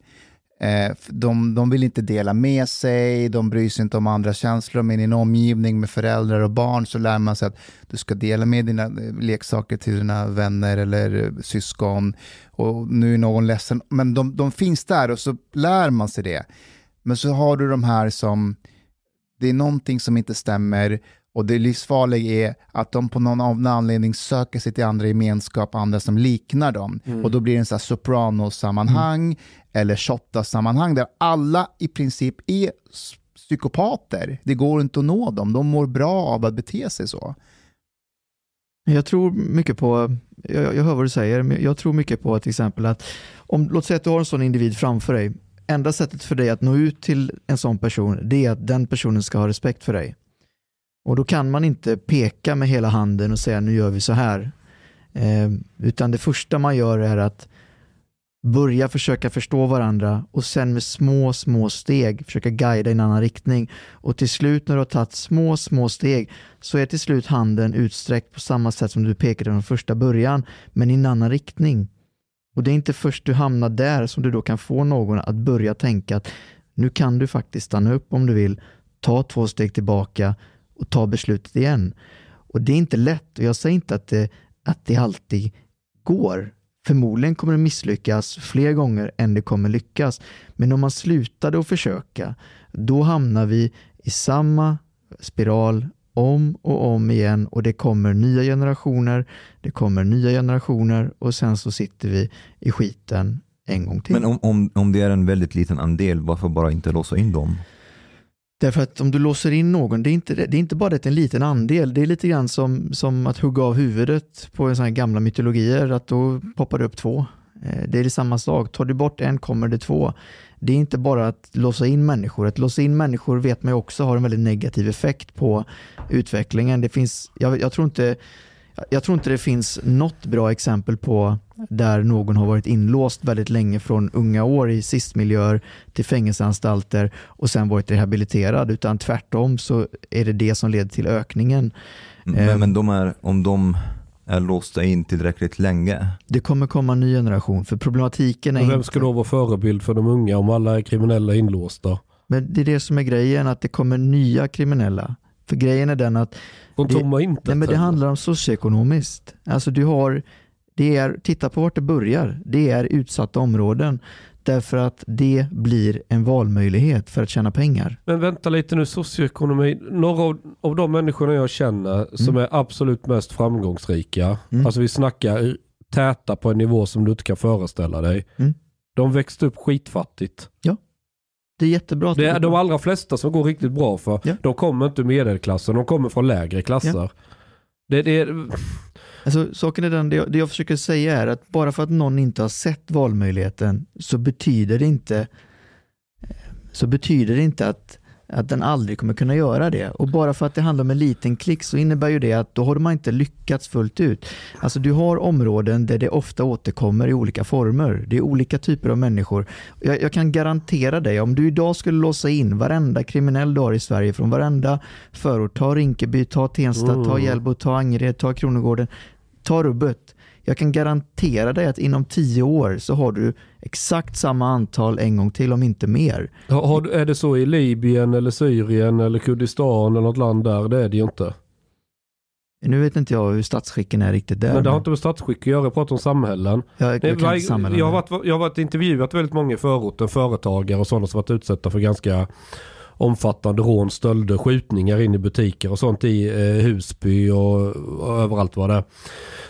Eh, de, de vill inte dela med sig, de bryr sig inte om andra känslor, men i en omgivning med föräldrar och barn så lär man sig att du ska dela med dina leksaker till dina vänner eller syskon. Och nu är någon ledsen, men de, de finns där och så lär man sig det. Men så har du de här som, det är någonting som inte stämmer och det livsfarliga är att de på någon anledning söker sig till andra gemenskap, andra som liknar dem. Och då blir det en sån här soprano-sammanhang eller shotta-sammanhang där alla i princip är psykopater. Det går inte att nå dem, de mår bra av att bete sig så. Jag tror mycket på, jag, jag hör vad du säger, men jag tror mycket på till exempel att om, låt säga att du har en sån individ framför dig. Enda sättet för dig att nå ut till en sån person, det är att den personen ska ha respekt för dig. Och då kan man inte peka med hela handen och säga nu gör vi så här. Eh, utan det första man gör är att börja försöka förstå varandra och sen med små, små steg försöka guida i en annan riktning. Och till slut när du har tagit små, små steg så är till slut handen utsträckt på samma sätt som du pekade från första början, men i en annan riktning. Och det är inte först du hamnar där som du då kan få någon att börja tänka att nu kan du faktiskt stanna upp om du vill, ta två steg tillbaka och ta beslutet igen. Och det är inte lätt och jag säger inte att det, att det alltid går. Förmodligen kommer det misslyckas fler gånger än det kommer lyckas. Men om man slutade att försöka, då hamnar vi i samma spiral om och om igen och det kommer nya generationer, det kommer nya generationer och sen så sitter vi i skiten en gång till. Men om, om, om det är en väldigt liten andel, varför bara inte låsa in dem? Därför att om du låser in någon, det är inte, det är inte bara att det är en liten andel, det är lite grann som, som att hugga av huvudet på en sån här gamla mytologier, att då poppar det upp två. Eh, Det är samma sak, tar du bort en kommer det två. Det är inte bara att låsa in människor, att låsa in människor vet man också har en väldigt negativ effekt på utvecklingen. Det finns, jag, jag tror inte jag tror inte det finns något bra exempel på där någon har varit inlåst väldigt länge från unga år i SIS-miljöer till fängelseanstalter och sen varit rehabiliterad utan tvärtom så är det det som leder till ökningen. Men, men de är, om de är låsta in tillräckligt länge. Det kommer komma en ny generation, för problematiken är Men vem inte... ska då vara förebild för de unga om alla är kriminella inlåsta? Men det är det som är grejen, att det kommer nya kriminella. För grejen är den att De det, nej, men det handlar om socioekonomiskt. Alltså du har, det är, titta på vart det börjar. Det är utsatta områden. Därför att det blir en valmöjlighet för att tjäna pengar. Men vänta lite nu, socioekonomi. Några av, av de människorna jag känner som är absolut mest framgångsrika, Mm. alltså vi snackar täta på en nivå som du inte kan föreställa dig. Mm. De växte upp skitfattigt. Det är jättebra Det är de allra flesta som går riktigt bra för. Ja. De kommer inte ur medelklassen, de kommer från lägre klasser. Det, det är, Alltså, saken är den, det jag, det jag försöker säga är att bara för att någon inte har sett valmöjligheten så betyder det inte så betyder det inte att, att den aldrig kommer kunna göra det. Och bara för att det handlar om en liten klick så innebär ju det att då har man inte lyckats fullt ut. Alltså du har områden där det ofta återkommer i olika former. Det är olika typer av människor. Jag, jag kan garantera dig, om du idag skulle låsa in varenda kriminell du har i Sverige från varenda förort, ta Rinkeby, ta Tensta, ta Mm. Hjällbo, ta Angered, ta Kronogården, ta rubbet. Jag kan garantera dig att inom tio år så har du exakt samma antal en gång till, om inte mer. har, är det så i Libyen eller Syrien eller Kurdistan eller något land där? Det är det ju inte. Nu vet inte jag hur statsskicken är riktigt där. Men det har inte med statsskick att göra, jag pratar om samhällen. jag, jag, Nej, samla jag, har varit, jag har varit intervjuat väldigt många i förorten, företagare och sådana som varit utsatta för ganska omfattande rån, stölder, skjutningar in i butiker och sånt i eh, Husby och, och överallt var det.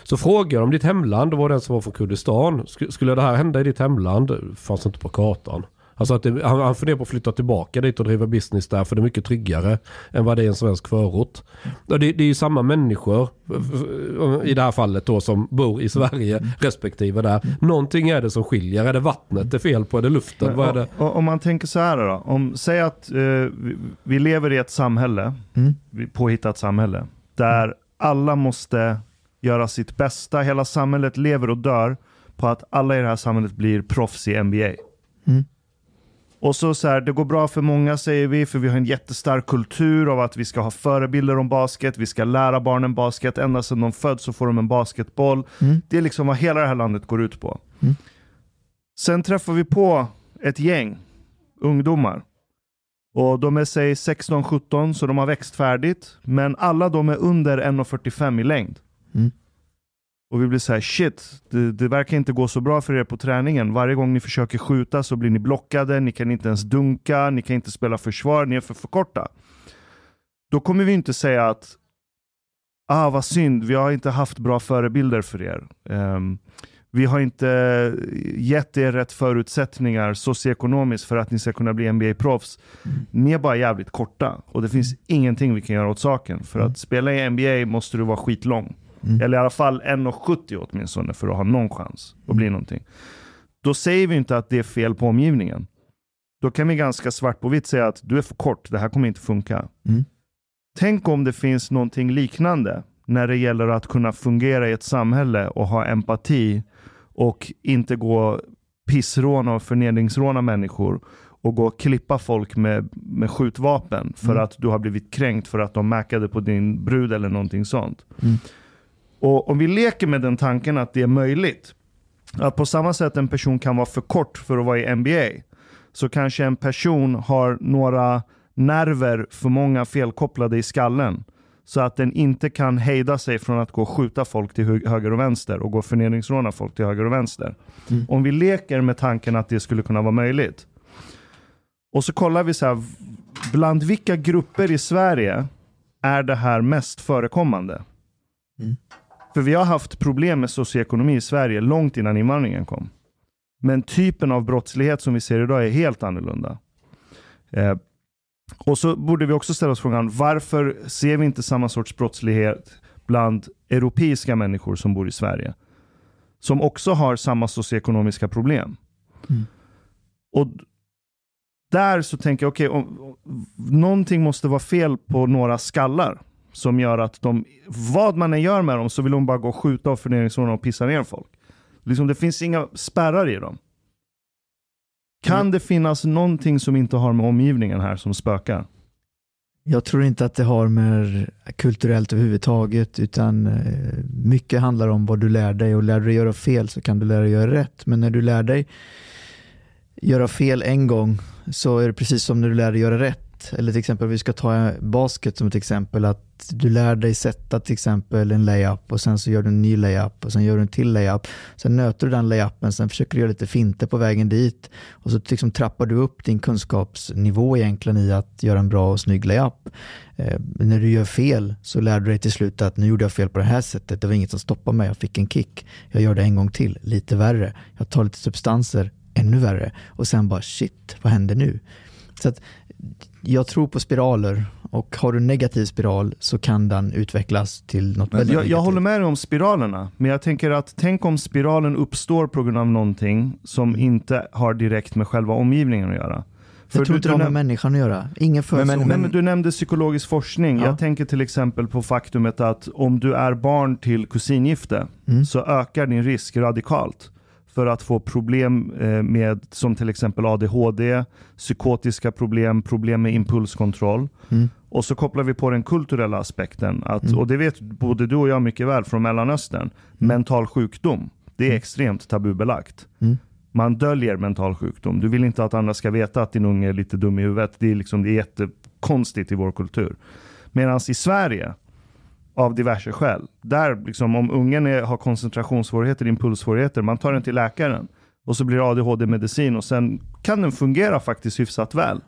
Så frågade jag om ditt hemland, det var den som var från Kurdistan. Sk- Skulle det här hända i ditt hemland? Det fanns inte på kartan. Alltså att det, han, han funderar på att flytta tillbaka dit och driva business där för det är mycket tryggare än vad det är i en svensk förort. Och det, det är ju samma människor i det här fallet då som bor i Sverige respektive där. Någonting är det som skiljer. Är det vattnet det är fel på? Är det luften? Vad är det? Och, om man tänker så här då. Om, säg att eh, vi, lever i ett samhälle, Mm. påhittat samhälle, där alla måste göra sitt bästa. Hela samhället lever och dör på att alla i det här samhället blir proffs i NBA. Mm. Och så, så här, det går bra för många säger vi, för vi har en jättestark kultur av att vi ska ha förebilder om basket, vi ska lära barnen basket, ända sedan de föds så får de en basketboll. Mm. Det är liksom vad hela det här landet går ut på. Mm. Sen träffar vi på ett gäng ungdomar. Och de är säg 16-17 så de har växt färdigt. Men alla de är under 1,45 i längd. Mm. Och vi blir så här: shit, det, det verkar inte gå så bra för er på träningen. Varje gång ni försöker skjuta så blir ni blockade, ni kan inte ens dunka, ni kan inte spela försvar, ni är för, för korta. Då kommer vi inte säga att ah vad synd, vi har inte haft bra förebilder för er. Ehm, vi har inte gett er rätt förutsättningar socioekonomiskt för att ni ska kunna bli NBA-proffs. Ni är bara jävligt korta och det finns ingenting vi kan göra åt saken. För att spela i NBA måste du vara skitlång. Mm. Eller i alla fall 1,70 åtminstone för att ha någon chans att bli någonting. Då säger vi inte att det är fel på omgivningen. Då kan vi ganska svart på vitt säga att du är för kort, det här kommer inte funka. Mm. Tänk om det finns någonting liknande när det gäller att kunna fungera i ett samhälle och ha empati och inte gå pissråna och förnedringsråna människor och gå och klippa folk med, med skjutvapen för Mm. att du har blivit kränkt för att de mäkade på din brud eller någonting sånt. Mm. Och om vi leker med den tanken att det är möjligt, att på samma sätt en person kan vara för kort för att vara i NBA, så kanske en person har några nerver för många felkopplade i skallen. Så att den inte kan hejda sig från att gå och skjuta folk till hö- höger och vänster och gå och förnedringsråna folk till höger och vänster. Mm. Om vi leker med tanken att det skulle kunna vara möjligt. Och så kollar vi så här, bland vilka grupper i Sverige är det här mest förekommande? Mm. För vi har haft problem med socioekonomi i Sverige långt innan invandringen kom. Men typen av brottslighet som vi ser idag är helt annorlunda. Eh, och så borde vi också ställa oss frågan, varför ser vi inte samma sorts brottslighet bland europeiska människor som bor i Sverige? Som också har samma socioekonomiska problem. Mm. Och där så tänker jag, okej, om- om- någonting måste vara fel på några skallar som gör att de, vad man än gör med dem så vill de bara gå och skjuta och förnedringsråna och pissa ner folk. Liksom, det finns inga spärrar i dem. Kan det finnas någonting som inte har med omgivningen här som spökar? Jag tror inte att det har med kulturellt överhuvudtaget utan eh, mycket handlar om vad du lär dig och lär du dig göra fel så kan du lära dig göra rätt. Men när du lär dig göra fel en gång så är det precis som när du lär dig göra rätt. Eller till exempel, vi ska ta basket som ett exempel, att du lär dig sätta till exempel en layup och sen så gör du en ny layup och sen gör du en till layup. Sen nöter du den layupen, sen försöker du göra lite finter på vägen dit och så liksom trappar du upp din kunskapsnivå egentligen i att göra en bra och snygg layup. Eh, när du gör fel så lär du dig till slut att nu gjorde jag fel på det här sättet, det var inget som stoppade mig, jag fick en kick. Jag gör det en gång till, lite värre. Jag tar lite substanser, ännu värre. Och sen bara shit, vad händer nu? Så att jag tror på spiraler och har du en negativ spiral så kan den utvecklas till något väldigt Jag, jag håller med dig om spiralerna, men jag tänker att tänk om spiralen uppstår på grund av någonting som inte har direkt med själva omgivningen att göra. Jag tror inte det har med människan att göra. Ingen men, men, men du nämnde psykologisk forskning. Ja. Jag tänker till exempel på faktumet att om du är barn till kusingifte Mm. så ökar din risk radikalt för att få problem eh, med som till exempel ADHD, psykotiska problem, problem med impulskontroll. Mm. Och så kopplar vi på den kulturella aspekten. Att, Mm. Och det vet både du och jag mycket väl från Mellanöstern. Mental sjukdom, det är extremt tabubelagt. Mm. Man döljer mental sjukdom. Du vill inte att andra ska veta att din unge är lite dum i huvudet. Det är, liksom, det är jättekonstigt i vår kultur. Medan i Sverige, av diverse skäl, där liksom, om ungen är, har koncentrationssvårigheter, impulssvårigheter, man tar den till läkaren och så blir det ADHD-medicin och sen kan den fungera faktiskt hyfsat väl.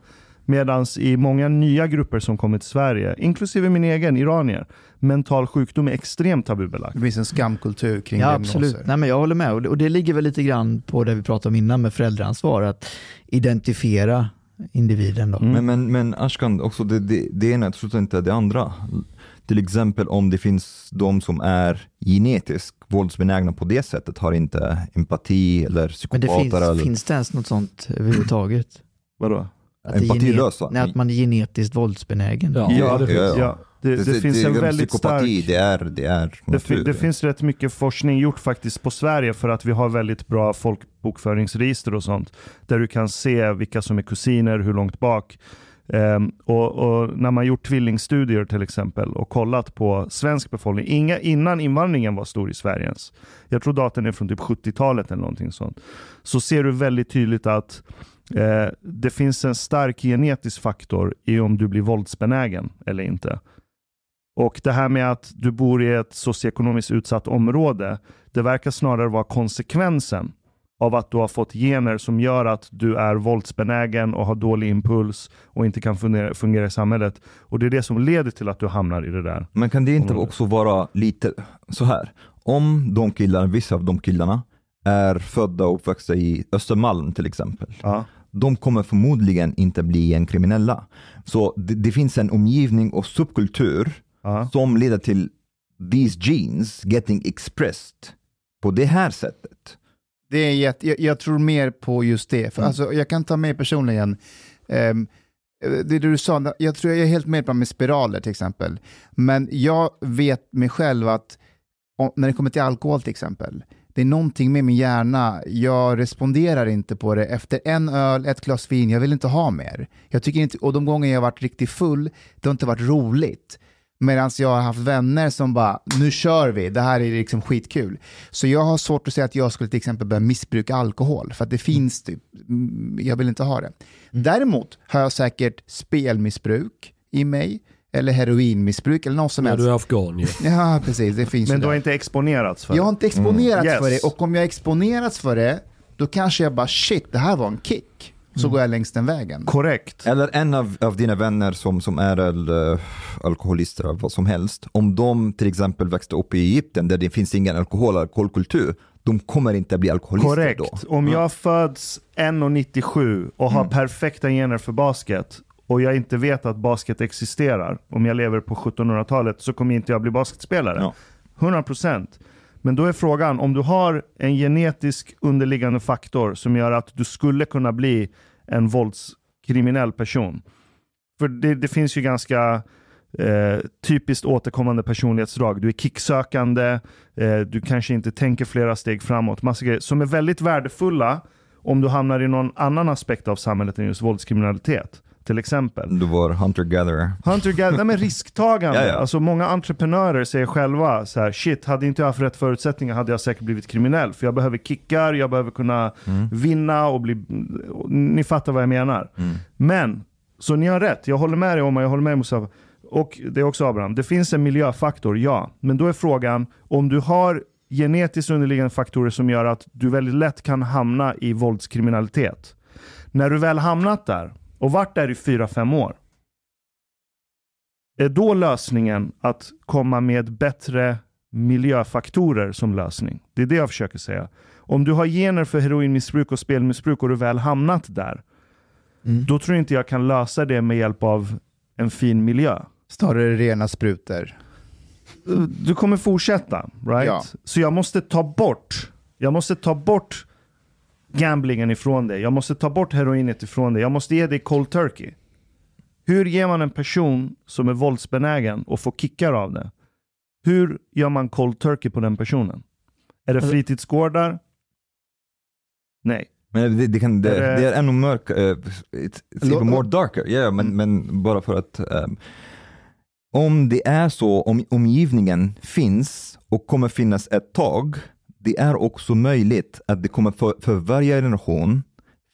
Medan i många nya grupper som kommit till Sverige, inklusive min egen, iranier, mental sjukdom är extremt tabubelagt. Det finns en skamkultur kring Ja, diagnoser. absolut. Nej, men jag håller med. Och det, och det ligger väl lite grann på det vi pratade om innan med föräldraansvar, att identifiera individen. Då. Men, men, men Ashkan, också det, det, det ena utesluter inte det andra. Till exempel om det finns de som är genetiskt våldsbenägna på det sättet, har inte empati eller Men det psykopater. finns, eller... finns det ens något sånt överhuvudtaget? Vadå? Att det Empatilösa? Nej, att man är genetiskt våldsbenägen. Ja, Ja, det finns. Ja, det, det, finns en väldigt psykopati, stark... det är, det är Det, natur. det finns rätt mycket forskning gjort faktiskt på Sverige för att vi har väldigt bra folkbokföringsregister och sånt. Där du kan se vilka som är kusiner, hur långt bak. Ehm, och, och när man gjort tvillingstudier till exempel och kollat på svensk befolkning, inga, innan invandringen var stor i Sverige ens. Jag tror datan är från typ 70-talet eller någonting sånt. Så ser du väldigt tydligt att eh, det finns en stark genetisk faktor i om du blir våldsbenägen eller inte. Och det här med att du bor i ett socioekonomiskt utsatt område, det verkar snarare vara konsekvensen av att du har fått gener som gör att du är våldsbenägen och har dålig impuls och inte kan fungera, fungera i samhället. Och det är det som leder till att du hamnar i det där. Men kan det inte också vara lite så här? Om de killarna, vissa av de killarna, är födda och uppväxta i Östermalm till exempel. Ja. De kommer förmodligen inte bli en kriminella. Så det, det finns en omgivning och subkultur Ja. som leder till these genes getting expressed på det här sättet. Det är jätte, jag, jag tror mer på just det. Mm. För alltså, jag kan ta mig personligen. Ehm, det du sa, jag tror jag är helt med på med spiraler till exempel. Men jag vet mig själv att om, när det kommer till alkohol till exempel, det är någonting med min hjärna, jag responderar inte på det. Efter en öl, ett glas vin, jag vill inte ha mer. Jag tycker inte, och de gånger jag har varit riktigt full, det har inte varit roligt. Medan jag har haft vänner som bara, nu kör vi, det här är liksom skitkul. Så jag har svårt att säga att jag skulle till exempel börja missbruka alkohol, för att det finns typ, mm, jag vill inte ha det. Däremot har jag säkert spelmissbruk i mig, eller heroinmissbruk eller något som Ja, helst. du är afghan ju. Ja, precis, det finns Men du har inte exponerats för Jag har inte exponerats Mm. för Yes. det, och om jag exponerats för det, då kanske jag bara shit, det här var en kick. Så går jag längs den vägen. Korrekt. Eller en av, av dina vänner som, som är uh, alkoholister eller vad som helst, om de till exempel växte upp i Egypten där det finns ingen alkohol alkoholkultur, de kommer inte bli alkoholister Korrekt. då. Om jag föds 1,97 och har perfekta gener för basket och jag inte vet att basket existerar, om jag lever på 1700-talet så kommer inte jag bli basketspelare. Ja. 100%. Men då är frågan, om du har en genetisk underliggande faktor som gör att du skulle kunna bli en våldskriminell person. För det, det finns ju ganska eh, typiskt återkommande personlighetsdrag. Du är kicksökande, eh, du kanske inte tänker flera steg framåt. Massa grejer som är väldigt värdefulla om du hamnar i någon annan aspekt av samhället än just våldskriminalitet till exempel. Du var hunter-gatherer. Hunter gatherer, nej men risktagande. Ja, ja. Alltså många entreprenörer säger själva så här, shit, hade inte jag haft rätt förutsättningar hade jag säkert blivit kriminell. För jag behöver kickar, jag behöver kunna Mm. vinna och bli... och Ni fattar vad jag menar. Men, så ni har rätt. Jag håller med dig om jag håller med Mustafa. Och det är också Abraham. Det finns en miljöfaktor, ja. Men då är frågan, om du har genetiskt underliggande faktorer som gör att du väldigt lätt kan hamna i våldskriminalitet. När du väl hamnat där och varit där i fyra fem år. Är då lösningen att komma med bättre miljöfaktorer som lösning? Det är det jag försöker säga. Om du har gener för heroinmissbruk och spelmissbruk och du väl hamnat där. Då tror jag inte jag kan lösa det med hjälp av en fin miljö. Snarare rena sprutor. Du kommer fortsätta, right? Ja. Så jag måste ta bort, jag måste ta bort gamblingen ifrån dig. Jag måste ta bort heroinet ifrån dig. Jag måste ge dig cold turkey. Hur ger man en person som är våldsbenägen och får kickar av det? Hur gör man cold turkey på den personen? Är det Alltså- fritidsgårdar? Nej. Men det, det, kan, det, Är det- är ännu mörk, eh, it's, it's even more darker. Ja, men, men bara för att ehm, om det är så, om omgivningen finns och kommer finnas ett tag, det är också möjligt att det kommer för, för varje generation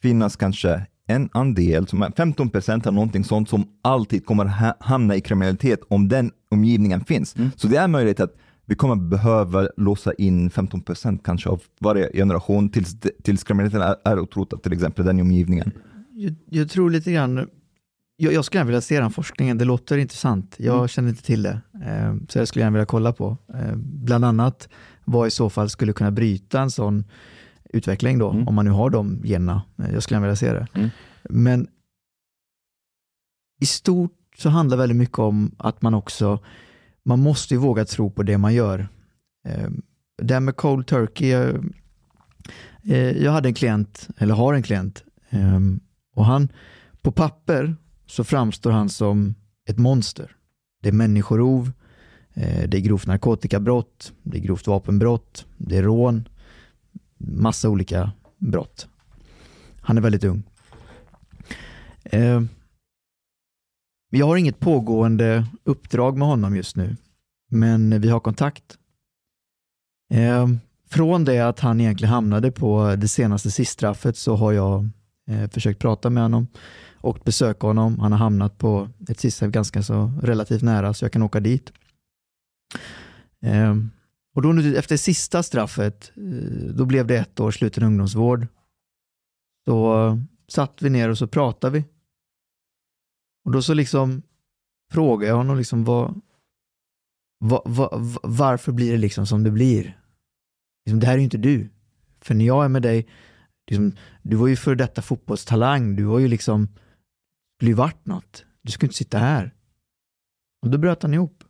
finnas kanske en andel, som är 15 procent eller någonting sånt, som alltid kommer ha, hamna i kriminalitet om den omgivningen finns. Så det är möjligt att vi kommer behöva låsa in 15 procent kanske av varje generation tills, tills kriminaliteten är, är utrotad, till exempel den omgivningen. Jag, jag tror lite grann, jag, jag skulle gärna vilja se den forskningen, det låter intressant. Jag känner inte till det, eh, så jag skulle gärna vilja kolla på. Eh, bland annat vad i så fall skulle kunna bryta en sån utveckling då, om man nu har de generna. Eh, jag skulle gärna vilja se det. Men i stort så handlar väldigt mycket om att man också, man måste ju våga tro på det man gör. Eh, det här med cold turkey, jag, eh, jag hade en klient, eller har en klient, eh, och han, på papper så framstår han som ett monster. Det är människorov, Eh, det är grovt narkotikabrott, det är grovt vapenbrott, det är rån, massa olika brott. Han är väldigt ung. Eh, jag har inget pågående uppdrag med honom just nu, men vi har kontakt. Eh, från det att han egentligen hamnade på det senaste siststraffet så har jag försökt prata med honom och besöka honom. Han har hamnat på ett sista ganska så relativt nära så jag kan åka dit. Eh, och då nu, efter sista straffet, eh, då blev det ett år sluten ungdomsvård. Så satt vi ner och så pratade vi. Och då så liksom frågade jag honom liksom vad, vad, vad, varför blir det liksom som det blir? Liksom, det här är ju inte du. För när jag är med dig, liksom, du var ju för detta fotbollstalang, du var ju liksom, skulle ju varit något. Du skulle inte sitta här. Och då bröt han ihop.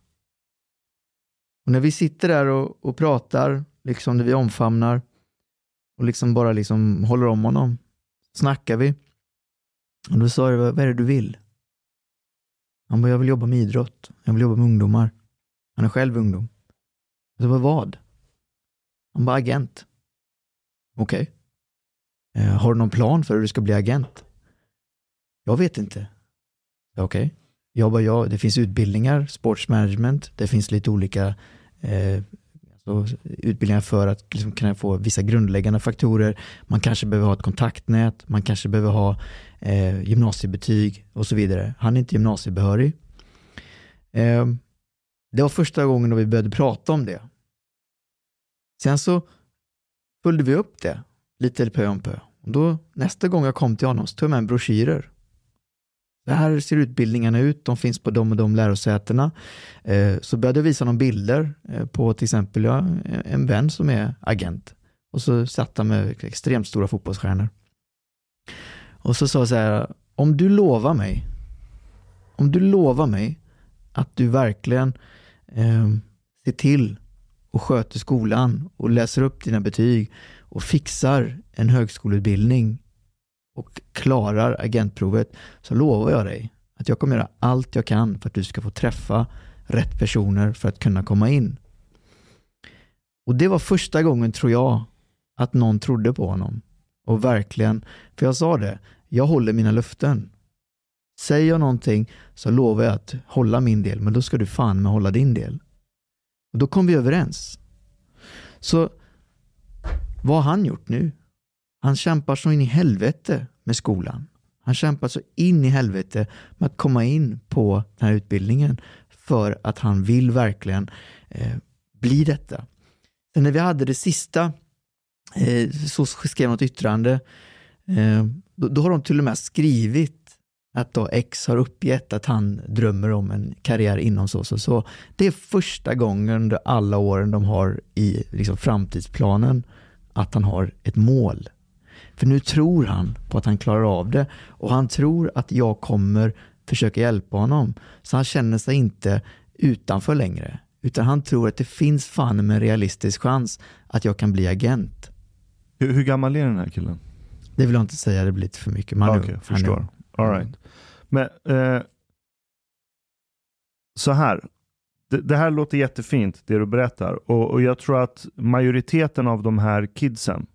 Och när vi sitter där och, och pratar, liksom när vi omfamnar och liksom bara liksom håller om honom, snackar vi. Och då sa jag, vad är det du vill? Han bara, jag vill jobba med idrott. Jag vill jobba med ungdomar. Han är själv ungdom. Jag sa, vad? Han bara, agent. Okej. Eh, har du någon plan för hur du ska bli agent? Jag vet inte. Okej. Okej. Jag bara, ja, det finns utbildningar, sportsmanagement, det finns lite olika eh, alltså, utbildningar för att liksom, kunna få vissa grundläggande faktorer. Man kanske behöver ha ett kontaktnät, man kanske behöver ha eh, gymnasiebetyg och så vidare. Han är inte gymnasiebehörig. Eh, det var första gången då vi började prata om det. Sen så följde vi upp det lite pö om pö. Och då, nästa gång jag kom till honom så tog jag med en broschyrer. Det här ser utbildningarna ut, de finns på de och de lärosätena. Eh, så började jag visa några bilder eh, på till exempel en vän som är agent. Och så satt han med extremt stora fotbollsstjärnor. Och så sa jag så här, om du lovar mig, om du lovar mig att du verkligen eh, ser till och sköter skolan och läser upp dina betyg och fixar en högskoleutbildning och klarar agentprovet så lovar jag dig att jag kommer göra allt jag kan för att du ska få träffa rätt personer för att kunna komma in. Och det var första gången tror jag att någon trodde på honom. Och verkligen, för jag sa det, jag håller mina löften. Säger jag någonting så lovar jag att hålla min del, men då ska du fan med hålla din del. Och då kom vi överens. Så vad har han gjort nu? Han kämpar så in i helvete med skolan. Han kämpar så in i helvete med att komma in på den här utbildningen för att han vill verkligen eh, bli detta. Sen när vi hade det sista, eh, så skrev något yttrande, eh, då, då har de till och med skrivit att då X har uppgett att han drömmer om en karriär inom så så så. Det är första gången under alla åren de har i liksom, framtidsplanen att han har ett mål. För nu tror han på att han klarar av det och han tror att jag kommer försöka hjälpa honom. Så han känner sig inte utanför längre. Utan han tror att det finns fan med en realistisk chans att jag kan bli agent. Hur, hur gammal är den här killen? Det vill jag inte säga, det blir lite för mycket. Man är förstår. All right. Men eh, så här. Det, det här låter jättefint, det du berättar. Och, och jag tror att majoriteten av de här kidsen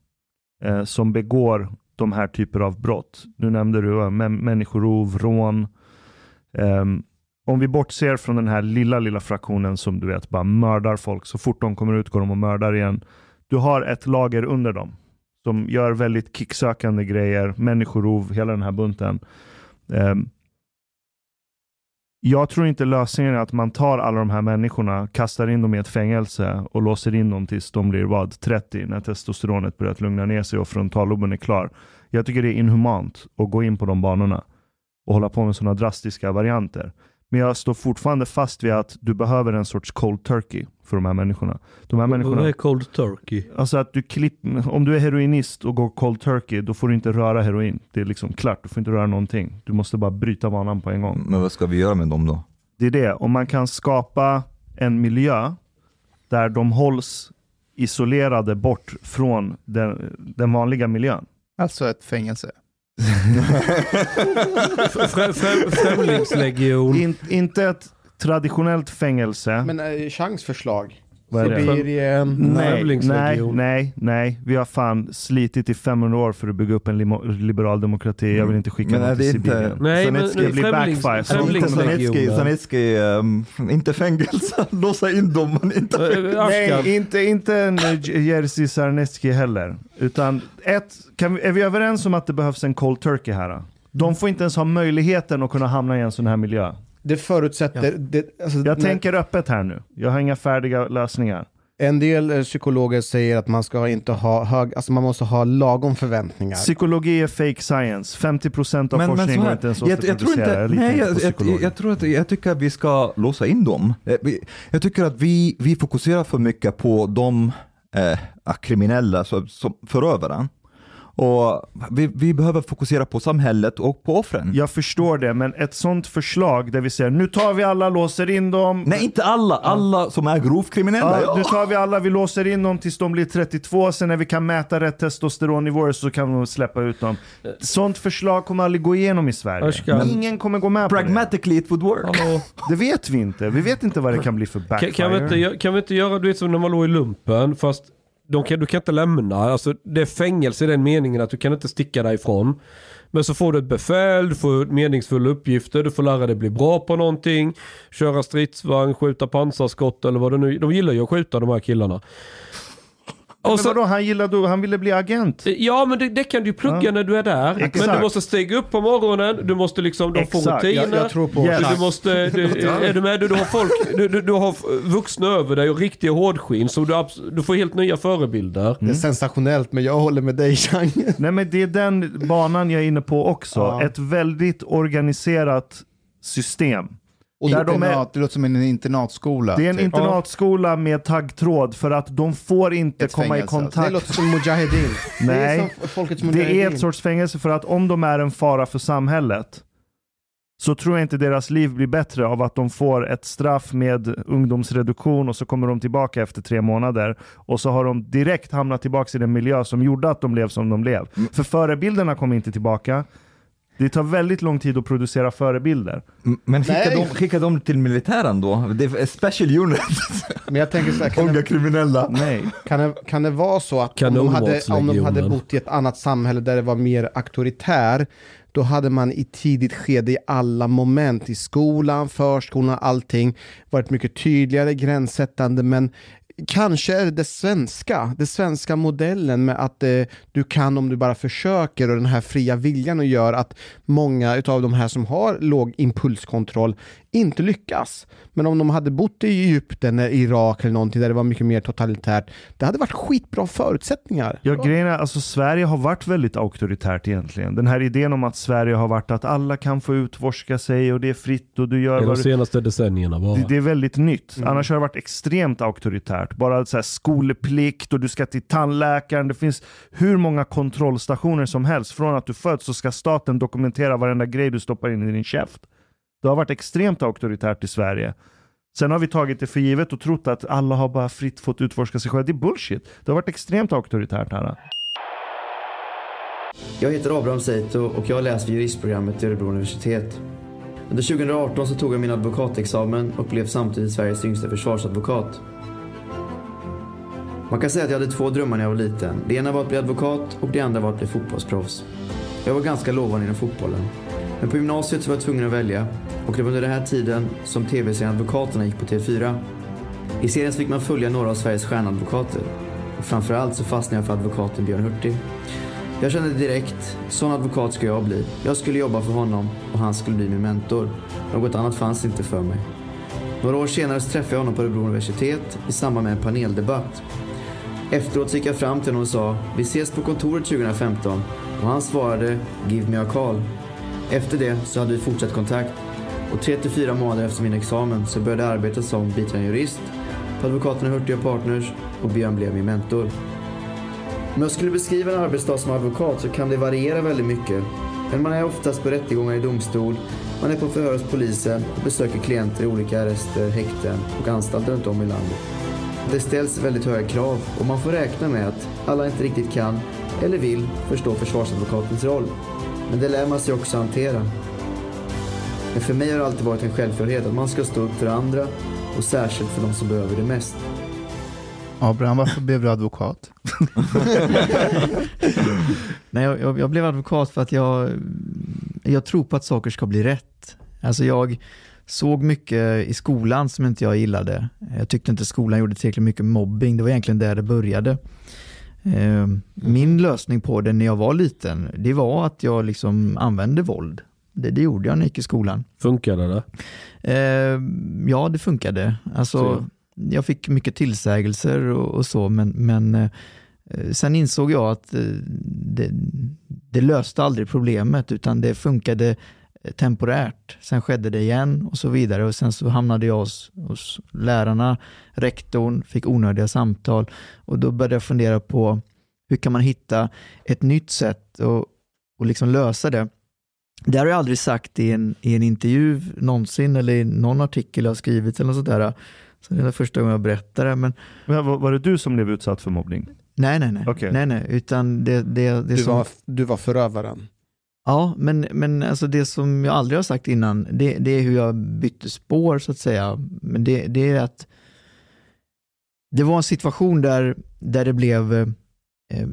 eh, som begår de här typer av brott. Nu nämnde du eh, människorov, rån. Ehm, om vi bortser från den här lilla, lilla fraktionen som du vet bara mördar folk. Så fort de kommer ut går de och mördar igen. Du har ett lager under dem som gör väldigt kicksökande grejer, människorov, hela den här bunten. Ehm, jag tror inte lösningen är att man tar alla de här människorna, kastar in dem i ett fängelse och låser in dem tills de blir vad, 30 när testosteronet börjat lugna ner sig och frontalloben är klar. Jag tycker det är inhumant att gå in på de banorna och hålla på med sådana drastiska varianter. Men jag står fortfarande fast vid att du behöver en sorts cold turkey för de här människorna. De här människorna Vad är cold turkey? Alltså att du klipp, om du är heroinist och går cold turkey, då får du inte röra heroin. Det är liksom klart, du får inte röra någonting. Du måste bara bryta vanan på en gång. Men vad ska vi göra med dem då? Det är det, om man kan skapa en miljö där de hålls isolerade bort från den, den vanliga miljön. Alltså ett fängelse. Frä, frä, främlingslegion. In, inte ett traditionellt fängelse. Men äh, chansförslag. Vad är det? Sibirien. Nej, nej, nej, nej. Vi har fan slitit i 500 år för att bygga upp en liberal demokrati. Jag vill inte skicka Men är någon till inte- Sibirien. Nej, men Sanetski nu, blir backfire. Sanetski, Sanetski um, inte fängelse, låsa in dem men inte fängelse. Eh, Ashkan. Nej, inte, inte en eh, Jerzy Sarnecki heller. Utan ett, kan vi, är vi överens om att det behövs en cold turkey här? då? De får inte ens ha möjligheten att kunna hamna i en sån här miljö. Det förutsätter... Det, alltså, Jag när- tänker öppet här nu. Jag har inga färdiga lösningar. En del eh, psykologer säger att man ska inte ha hög, alltså man måste ha lagom förväntningar. Psykologi är fake science. 50% av Men, men forskningen så går inte ens jag, jag tror inte, nej, jag, jag, jag, tror att, jag tycker att vi ska låsa in dem. Eh, Jag tycker att vi, vi fokuserar för mycket på de eh, kriminella, så, som förövaren. Och vi, vi behöver fokusera på samhället och på offren. Jag förstår det, men ett sånt förslag där vi säger nu tar vi alla, låser in dem. Nej, inte alla. Alla som är grovt kriminella. Ja, Ja, nu tar vi alla, vi låser in dem tills de blir 32, sen när vi kan mäta rätt testosteronnivåer så kan vi släppa ut dem. Sånt förslag kommer aldrig gå igenom i Sverige. Ashkan. Ingen kommer gå med på Pragmatically it would work. Hallå. det. Det vet vi inte. Vi vet inte vad det kan bli för Kan, backfire. kan, vi inte, kan vi inte göra du vet, som när man låg i lumpen fast de kan, du kan inte lämna. Alltså, det är fängelse i den meningen att du kan inte sticka därifrån. Men så får du ett befäl, du får meningsfulla uppgifter, du får lära dig bli bra på någonting. Köra stridsvagn, skjuta pansarskott eller vad det nu De gillar ju att skjuta de här killarna. Och Men så, vadå, han gillade, han ville bli agent. ja men det, det kan du plugga Ja. när du är där. Men Exakt. du måste stiga upp på morgonen, du måste liksom, de får rutiner. Jag, jag tror på Yes. Du, du måste, du, är du med? Du, du har folk, du, du, du har vuxna över dig och riktiga hårdskinn så du, du får helt nya förebilder. Det är sensationellt men jag håller med dig Chang. Nej men det är den banan jag är inne på också. Ja. Ett väldigt organiserat system. Och Där de är- internat, det låter som en internatskola. Det är en typ. internatskola med taggtråd för att de får inte Ett komma i fängelse, alltså. kontakt. Det låter som Mujahedin. Det Nej, är som folkets Det är ett sorts fängelse för att om de är en fara för samhället så tror jag inte deras liv blir bättre av att de får ett straff med ungdomsreduktion och så kommer de tillbaka efter tre månader och så har de direkt hamnat tillbaka i den miljö som gjorde att de blev som de blev. För förebilderna kommer inte tillbaka. Det tar väldigt lång tid att producera förebilder. Men skicka dem, skicka dem till militären då? Det är special unit. Men jag tänker så här, kan Unga det, kriminella. Nej. kan, det, kan det vara så att om de, hade, om de hade bott i ett annat samhälle där det var mer auktoritär, då hade man i tidigt skede i alla moment, i skolan, förskolan, allting, varit mycket tydligare, gränssättande, men Kanske är det det svenska, den svenska modellen med att eh, du kan om du bara försöker och den här fria viljan och gör att många av de här som har låg impulskontroll inte lyckas. Men om de hade bott i Egypten, eller Irak eller någonting där det var mycket mer totalitärt, det hade varit skitbra förutsättningar. Ja, grejen är, alltså Sverige har varit väldigt auktoritärt egentligen. Den här idén om att Sverige har varit att alla kan få utforska sig och det är fritt och du gör Det är vad de du... senaste decennierna bara. Det, det är väldigt nytt. Mm. Annars har det varit extremt auktoritärt. Bara så här skolplikt och du ska till tandläkaren. Det finns hur många kontrollstationer som helst. Från att du föds så ska staten dokumentera varenda grej du stoppar in i din käft. Det har varit extremt auktoritärt i Sverige. Sen har vi tagit det för givet och trott att alla har bara fritt fått utforska sig själva. Det är bullshit. Det har varit extremt auktoritärt här. Jag heter Abraham Seito och jag läser juristprogrammet vid Örebro universitet. Under 2018 så tog jag min advokatexamen och blev samtidigt Sveriges yngsta försvarsadvokat. Man kan säga att jag hade två drömmar när jag var liten. Det ena var att bli advokat och det andra var att bli fotbollsproffs. Jag var ganska lovande inom fotbollen. Men på gymnasiet så var jag tvungen att välja och det var under den här tiden som tv-serien Advokaterna gick på TV4. I serien så fick man följa några av Sveriges stjärnadvokater. Och framförallt så fastnade jag för advokaten Björn Hurtig. Jag kände direkt, sån advokat ska jag bli. Jag skulle jobba för honom och han skulle bli min mentor. Något annat fanns inte för mig. Några år senare så träffade jag honom på Örebro universitet i samband med en paneldebatt. Efteråt så gick jag fram till honom och sa, vi ses på kontoret 2015. Och han svarade, give me a call. Efter det så hade vi fortsatt kontakt. Och tre till fyra månader efter min examen så började jag arbeta som biträdande jurist på advokaterna Hurtig och Partners och Björn blev min mentor. Om jag skulle beskriva en arbetsdag som advokat så kan det variera väldigt mycket. Men man är oftast på rättegångar i domstol, man är på förhör hos polisen och besöker klienter i olika arrester, häkten och anstalter runt om i landet. Det ställs väldigt höga krav och man får räkna med att alla inte riktigt kan eller vill förstå försvarsadvokatens roll. Men det lär man sig också hantera. Men för mig har det alltid varit en självklarhet att man ska stå upp för andra och särskilt för de som behöver det mest. Abraham, varför blev du advokat? Nej, jag, jag, blev advokat för att jag, jag tror på att saker ska bli rätt. Alltså jag såg mycket i skolan som inte jag gillade. Jag tyckte inte skolan gjorde tillräckligt mycket mobbing. Det var egentligen där det började. Eh, Min lösning på det när jag var liten, det var att jag liksom använde våld. Det, det gjorde jag när jag gick i skolan. Funkade det? Eh, ja, det funkade. Alltså, jag fick mycket tillsägelser och, och så, men, men eh, sen insåg jag att eh, det, det löste aldrig problemet, utan det funkade eh, temporärt. Sen skedde det igen och så vidare och sen så hamnade jag hos, hos lärarna, rektorn, fick onödiga samtal och då började jag fundera på hur kan man hitta ett nytt sätt att och liksom lösa det. Det har jag aldrig sagt i en, i en intervju någonsin eller i någon artikel jag har skrivit eller något sådär. Så det är första gången jag berättar det. Men Men var, var det du som blev utsatt för mobbning? nej, nej, nej. Okej. nej, nej. Utan det, det, det Du som... var, du var förövaren. Ja, men, men alltså det som jag aldrig har sagt innan, det, det är hur jag bytte spår så att säga. Men det, det är att det var en situation där, där det blev, eh,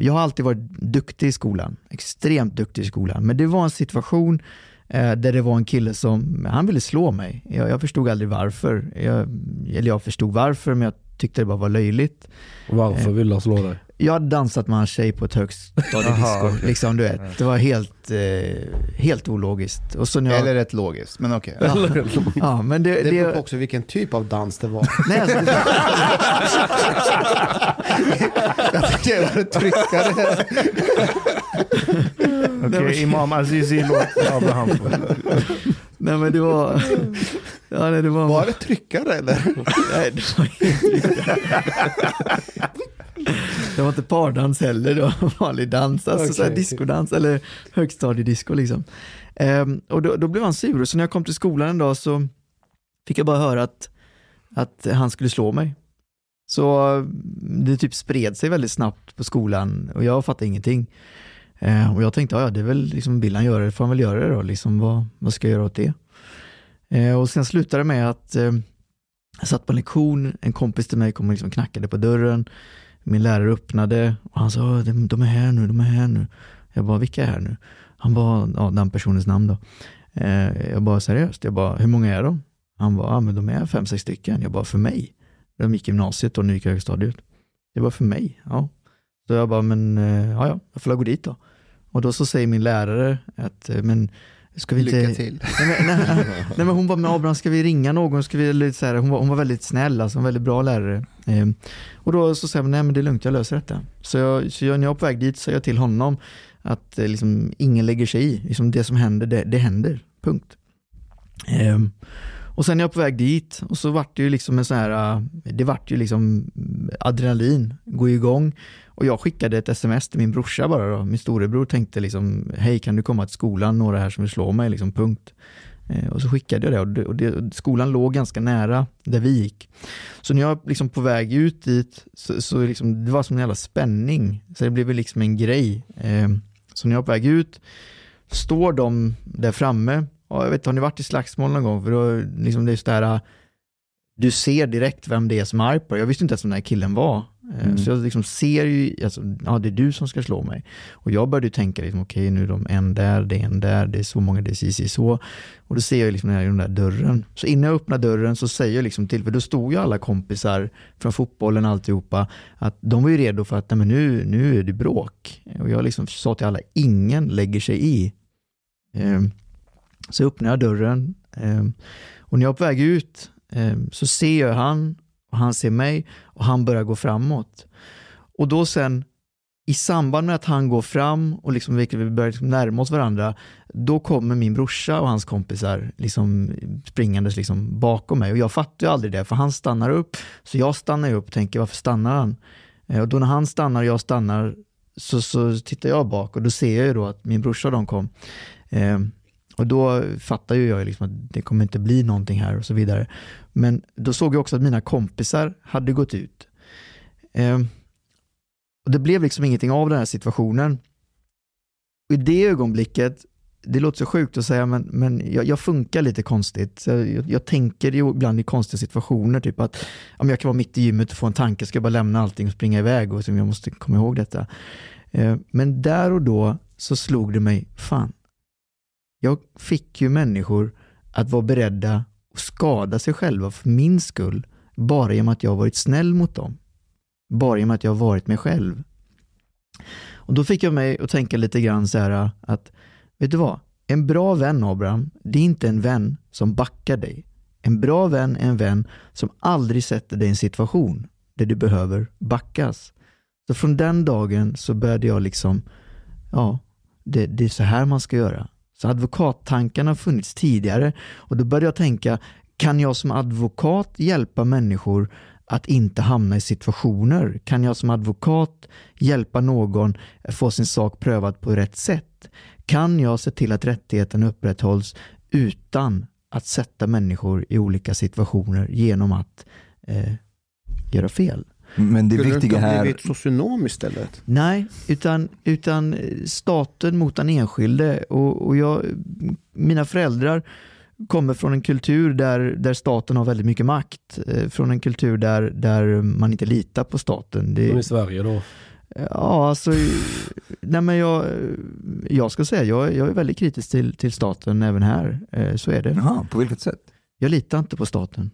jag har alltid varit duktig i skolan, extremt duktig i skolan, men det var en situation eh, där det var en kille som, han ville slå mig. Jag, jag förstod aldrig varför, jag, eller jag förstod varför, men jag tyckte det bara var löjligt. Varför Eh. vill han slå dig? Jag hade dansat med en tjej på ett högstadiedisco. liksom, du vet. Det var helt, eh, helt ologiskt. Och så när jag, Eller rätt logiskt, men okej. ja, ja, men det, Det beror på det, också vilken typ av dans det var. nej, alltså, det, Jag tycker jag var en tryckare. Okej, Imam Azizi låt Abraham nej, men det var... Ja, nej, det var... Var det tryckare eller? Nej, det var inte Det var inte pardans heller, det var vanlig dans, alltså Okej. så här diskodans eller högstadiedisco liksom. Ehm, och då, då blev han sur, så när jag kom till skolan en dag så fick jag bara höra att, att han skulle slå mig. Så det typ spred sig väldigt snabbt på skolan och jag fattade ingenting. Eh, och jag tänkte, ja, det är väl, liksom, vill han göra det får han väl göra det då. Liksom, vad, vad ska jag göra åt det? Eh, och sen slutade det med att eh, jag satt på en lektion, en kompis till mig kom och liksom knackade på dörren. Min lärare öppnade och han sa, de, är här nu, de är här nu. Jag bara, vilka är här nu? Han bara, ja, den personens namn då. Eh, jag bara, seriöst? Jag bara, hur många är de? Han bara, ja, men de är fem, sex stycken. Jag bara, för mig? De gick gymnasiet och nu gick jag högstadiet. Det var för mig, ja. Så jag bara, men eh, ja, ja, jag får gå dit då. Och då så säger min lärare att, men ska vi inte... Lycka till. Nej, men, nej, nej, men hon bara, men Abraham ska vi ringa någon? Ska vi, lite så här, hon, var, hon var väldigt snäll, alltså en väldigt bra lärare. Eh, och då så säger jag, nej men det är lugnt, jag löser detta. Så, jag, så jag, när jag är på väg dit säger jag till honom att eh, liksom, ingen lägger sig i. Liksom, det som händer, det, det händer. Punkt. Eh, och sen är jag på väg dit och så vart det ju liksom en sån här, äh, det vart ju liksom äh, adrenalin, går igång. Och jag skickade ett sms till min brorsa bara då. Min storebror tänkte liksom, hej kan du komma till skolan, några här som vill slå mig, liksom punkt. Eh, och så skickade jag det och, det, och det, skolan låg ganska nära där vi gick. Så när jag liksom på väg ut dit, så, så liksom, det var som en jävla spänning. Så det blev liksom en grej. Eh, så när jag är på väg ut, står de där framme jag vet, har ni varit i slagsmål någon gång? För då, liksom det är där, du ser direkt vem det är som är arg på Jag visste inte ens vem den här killen var. Mm. Så jag liksom ser ju, alltså, ja det är du som ska slå mig. Och jag började tänka, liksom, okej okay, nu är de en där, det är en där, det är så många, det är si, så. Och då ser jag liksom den där dörren. Så innan jag öppnar dörren så säger jag liksom till, för då stod ju alla kompisar från fotbollen alltihopa, att de var ju redo för att nej, men nu, nu är det bråk. Och jag liksom sa till alla, ingen lägger sig i. Um, så öppnar jag dörren eh, och när jag är på väg ut eh, så ser jag han och han ser mig och han börjar gå framåt. Och då sen i samband med att han går fram och liksom, vi börjar liksom närma oss varandra, då kommer min brorsa och hans kompisar liksom springandes liksom bakom mig. Och jag fattar ju aldrig det, för han stannar upp. Så jag stannar upp och tänker, varför stannar han? Eh, och då när han stannar och jag stannar, så, så tittar jag bak och då ser jag ju då att min brorsa och de kom. Ehm, och då fattar ju jag liksom att det kommer inte bli någonting här och så vidare. Men då såg jag också att mina kompisar hade gått ut. Eh, och Det blev liksom ingenting av den här situationen. Och I det ögonblicket, det låter så sjukt att säga, men, men jag, jag funkar lite konstigt. Jag, jag, tänker ju ibland i konstiga situationer, typ att om jag kan vara mitt i gymmet och få en tanke, ska jag bara lämna allting och springa iväg och så jag måste komma ihåg detta. Eh, men där och då så slog det mig, fan, jag fick ju människor att vara beredda att skada sig själva för min skull, bara genom att jag varit snäll mot dem. Bara genom att jag varit mig själv. Och Då fick jag mig att tänka lite grann så här att, vet du vad? En bra vän Abraham, det är inte en vän som backar dig. En bra vän är en vän som aldrig sätter dig i en situation där du behöver backas. Så från den dagen så började jag liksom, ja, det, det är så här man ska göra. Så advokattankarna har funnits tidigare och då började jag tänka, kan jag som advokat hjälpa människor att inte hamna i situationer? Kan jag som advokat hjälpa någon att få sin sak prövad på rätt sätt? Kan jag se till att rättigheten upprätthålls utan att sätta människor i olika situationer genom att eh, göra fel? Men det Skulle viktiga du inte ha här... blivit socionom istället? Nej, utan, utan staten mot den enskilde. Och, och jag, mina föräldrar kommer från en kultur där, där staten har väldigt mycket makt. Eh, från en kultur där, där man inte litar på staten. Det, Som i Sverige då? Ja, alltså, nej men jag, jag ska säga, jag, jag är väldigt kritisk till, till staten även här. Eh, Så är det. Jaha, på vilket sätt? Jag litar inte på staten.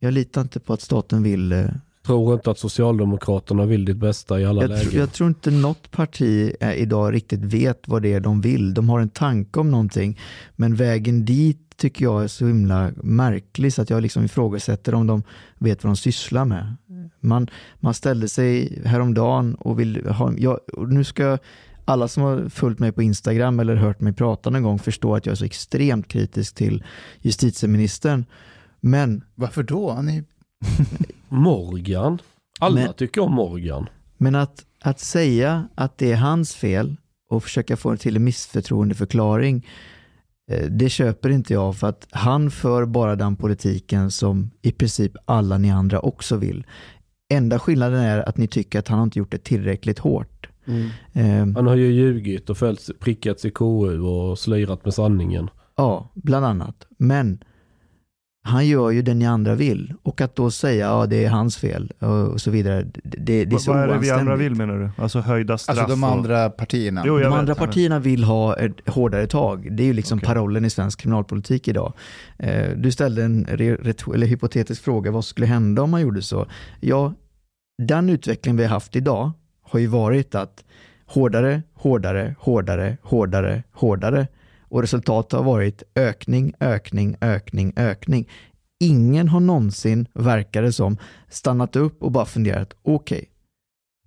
Jag litar inte på att staten vill eh, Tror inte att Socialdemokraterna vill ditt bästa i alla jag, lägen. tr- jag tror inte något parti eh, idag riktigt vet vad det är de vill. De har en tanke om någonting, men vägen dit tycker jag är så himla märklig så att jag liksom ifrågasätter om de vet vad de sysslar med. Man, man ställde sig häromdagen och vill ha, jag, och nu ska alla som har följt mig på Instagram eller hört mig prata någon gång förstå att jag är så extremt kritisk till justitieministern. Men Varför då? Han är... Morgan. Alla Men- tycker om Morgan. Men att, att säga att det är hans fel och försöka få till en missförtroendeförklaring, eh, det köper inte jag för att han för bara den politiken som i princip alla ni andra också vill. Enda skillnaden är att ni tycker att han inte gjort det tillräckligt hårt. Eh, Han har ju ljugit och följts, prickats i KU och slirat med sanningen. Ja, bland annat. Men han gör ju det ni andra vill. Och att då säga ja det är hans fel och så vidare. Det, det, är så Vad är det vi andra vill menar du? Alltså höjda straff? Alltså de och- andra partierna. Jo, De vet, andra partierna vill ha ett hårdare tag. Det är ju liksom Okej. parollen i svensk kriminalpolitik idag. Eh, Du ställde en eller hypotetisk fråga, vad skulle hända om man gjorde så? Ja, den utveckling vi har haft idag har ju varit att hårdare, hårdare, hårdare, hårdare, hårdare. Och resultatet har varit ökning, ökning, ökning, ökning. Ingen har någonsin, verkar det som, stannat upp och bara funderat, okej,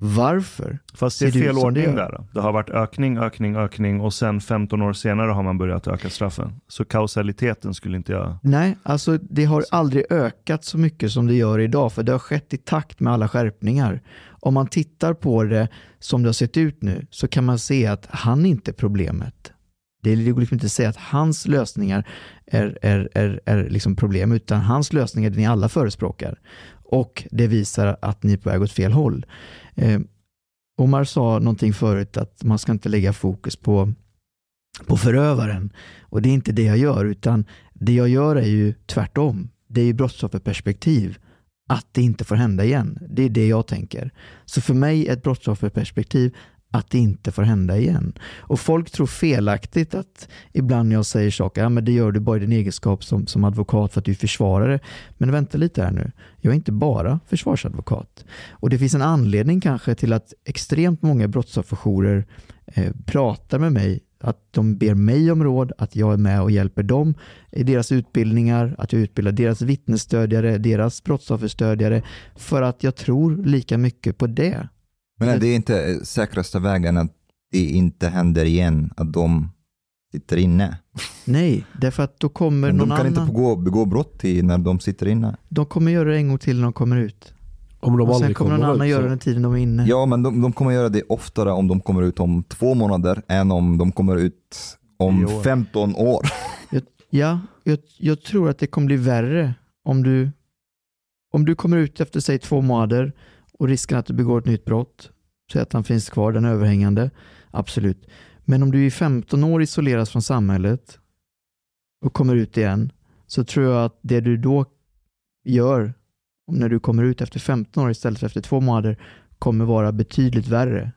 varför Fast det är fel ordning där. Det har varit ökning, ökning, ökning och sen 15 år senare har man börjat öka straffen. Så kausaliteten skulle inte jag... Nej, alltså det har aldrig ökat så mycket som det gör idag, för det har skett i takt med alla skärpningar. Om man tittar på det som det har sett ut nu, så kan man se att han inte är problemet. Det går liksom inte att säga att hans lösningar är, är, är, är liksom problem, utan hans lösningar är det ni alla förespråkar. Och det visar att ni är på väg åt fel håll. Eh, Omar sa någonting förut att man ska inte lägga fokus på, på förövaren. Och det är inte det jag gör, utan det jag gör är ju tvärtom. Det är ju brottsofferperspektiv. Att det inte får hända igen. Det är det jag tänker. Så för mig är ett brottsofferperspektiv att det inte får hända igen. Och folk tror felaktigt att ibland när jag säger saker, ja men det gör du bara i din egenskap som, som advokat för att du är försvarare. Men vänta lite här nu, jag är inte bara försvarsadvokat. Och det finns en anledning kanske till att extremt många brottsofferjourer eh, pratar med mig att de ber mig om råd, att jag är med och hjälper dem i deras utbildningar, att jag utbildar deras vittnesstödjare, deras brottsofferstödjare, för att jag tror lika mycket på det. Men det är inte säkraste vägen att det inte händer igen, att de sitter inne. Nej, därför att då kommer Men någon de kan annan. inte begå, begå brott i när de sitter inne. De kommer göra det en gång till när de kommer ut. Om de och sen kommer någon annan ut, göra det den tiden de är inne. Ja, men de, de kommer göra det oftare om de kommer ut om två månader än om de kommer ut om år. 15 år. Jag, ja, jag, jag tror att det kommer bli värre om du, om du kommer ut efter säg två månader och risken att du begår ett nytt brott, så att han finns kvar, den är överhängande, absolut. Men om du i 15 år isoleras från samhället och kommer ut igen, så tror jag att det du då gör, om när du kommer ut efter 15 år istället för efter två månader, kommer vara betydligt värre.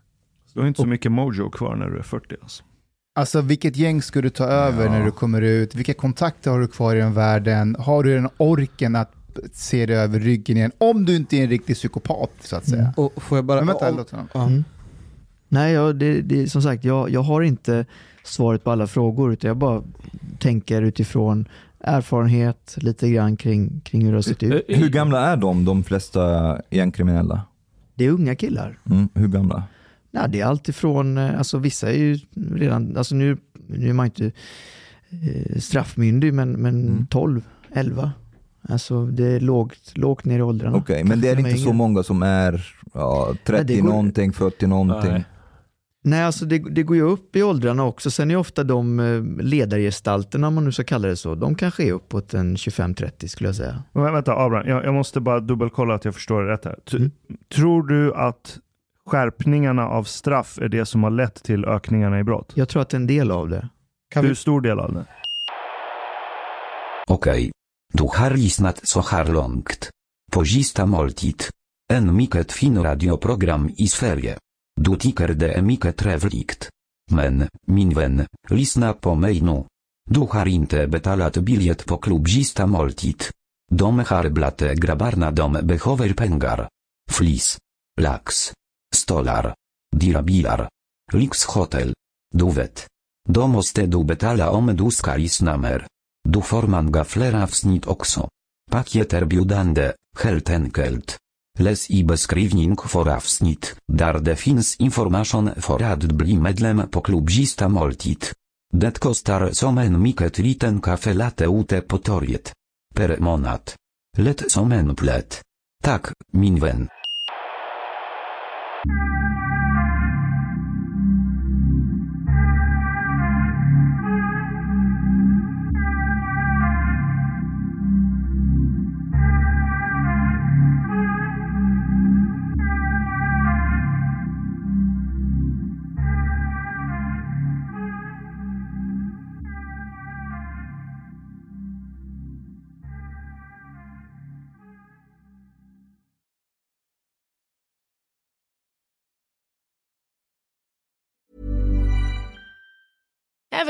Du har inte så mycket mojo kvar när du är 40 alltså. Alltså vilket gäng ska du ta över Ja. när du kommer ut? Vilka kontakter har du kvar i den världen? Har du den orken att se dig över ryggen igen? Om du inte är en riktig psykopat så att säga. Och får jag bara... Men vänta, om- låt honom. ja. Mm. Nej, jag, det, det, som sagt, jag, jag har inte svaret på alla frågor, utan jag bara tänker utifrån erfarenhet, lite grann kring, kring hur det har sett ut. Eh, Hur gamla är de, de flesta gängkriminella? Det är unga killar. Mm, hur gamla? Ja, det är allt ifrån, eh, alltså vissa är ju redan, alltså nu, nu är man inte eh, straffmyndig, men, men Mm. 12, 11. Alltså det är lågt, lågt ner i åldrarna. Okej, men det är inte så många som är ja, 30 det går- någonting, 40 någonting. Nej. Nej, alltså det, det går ju upp i åldrarna också. Sen är ofta de eh, ledargestalterna, om man nu ska kalla det så, de kanske är uppåt en 25-30 skulle jag säga. Men vänta Abraham, jag, jag måste bara dubbelkolla att jag förstår det rätt här. T- Mm. Tror du att skärpningarna av straff är det som har lett till ökningarna i brott? Jag tror att en del av det. Kan Hur vi, stor del av det? Okej. Du har lyssnat så här långt. På måltid. En mycket fin radioprogram i Sverige. Du tycker det är mycket trevligt. Men, min vän, lyssna på mig nu. Du har inte betalat biljett på klubb moltit. måltid. De har dom grabbarna de behöver pengar. Flis. Lax. Stolar. Dyra bilar. Lyxhotel. Du vet. Då måste du betala om du ska lyssna mer. Du får många fler avsnitt också. Paket erbjudande, helt enkelt. Läs i beskrivning för avsnitt, där det finns information för att bli medlem på klubbista måltid. Det kostar som en mycket liten kaffe latte ute på torget. Per månad. Lätt som en plätt. Tack, min vän.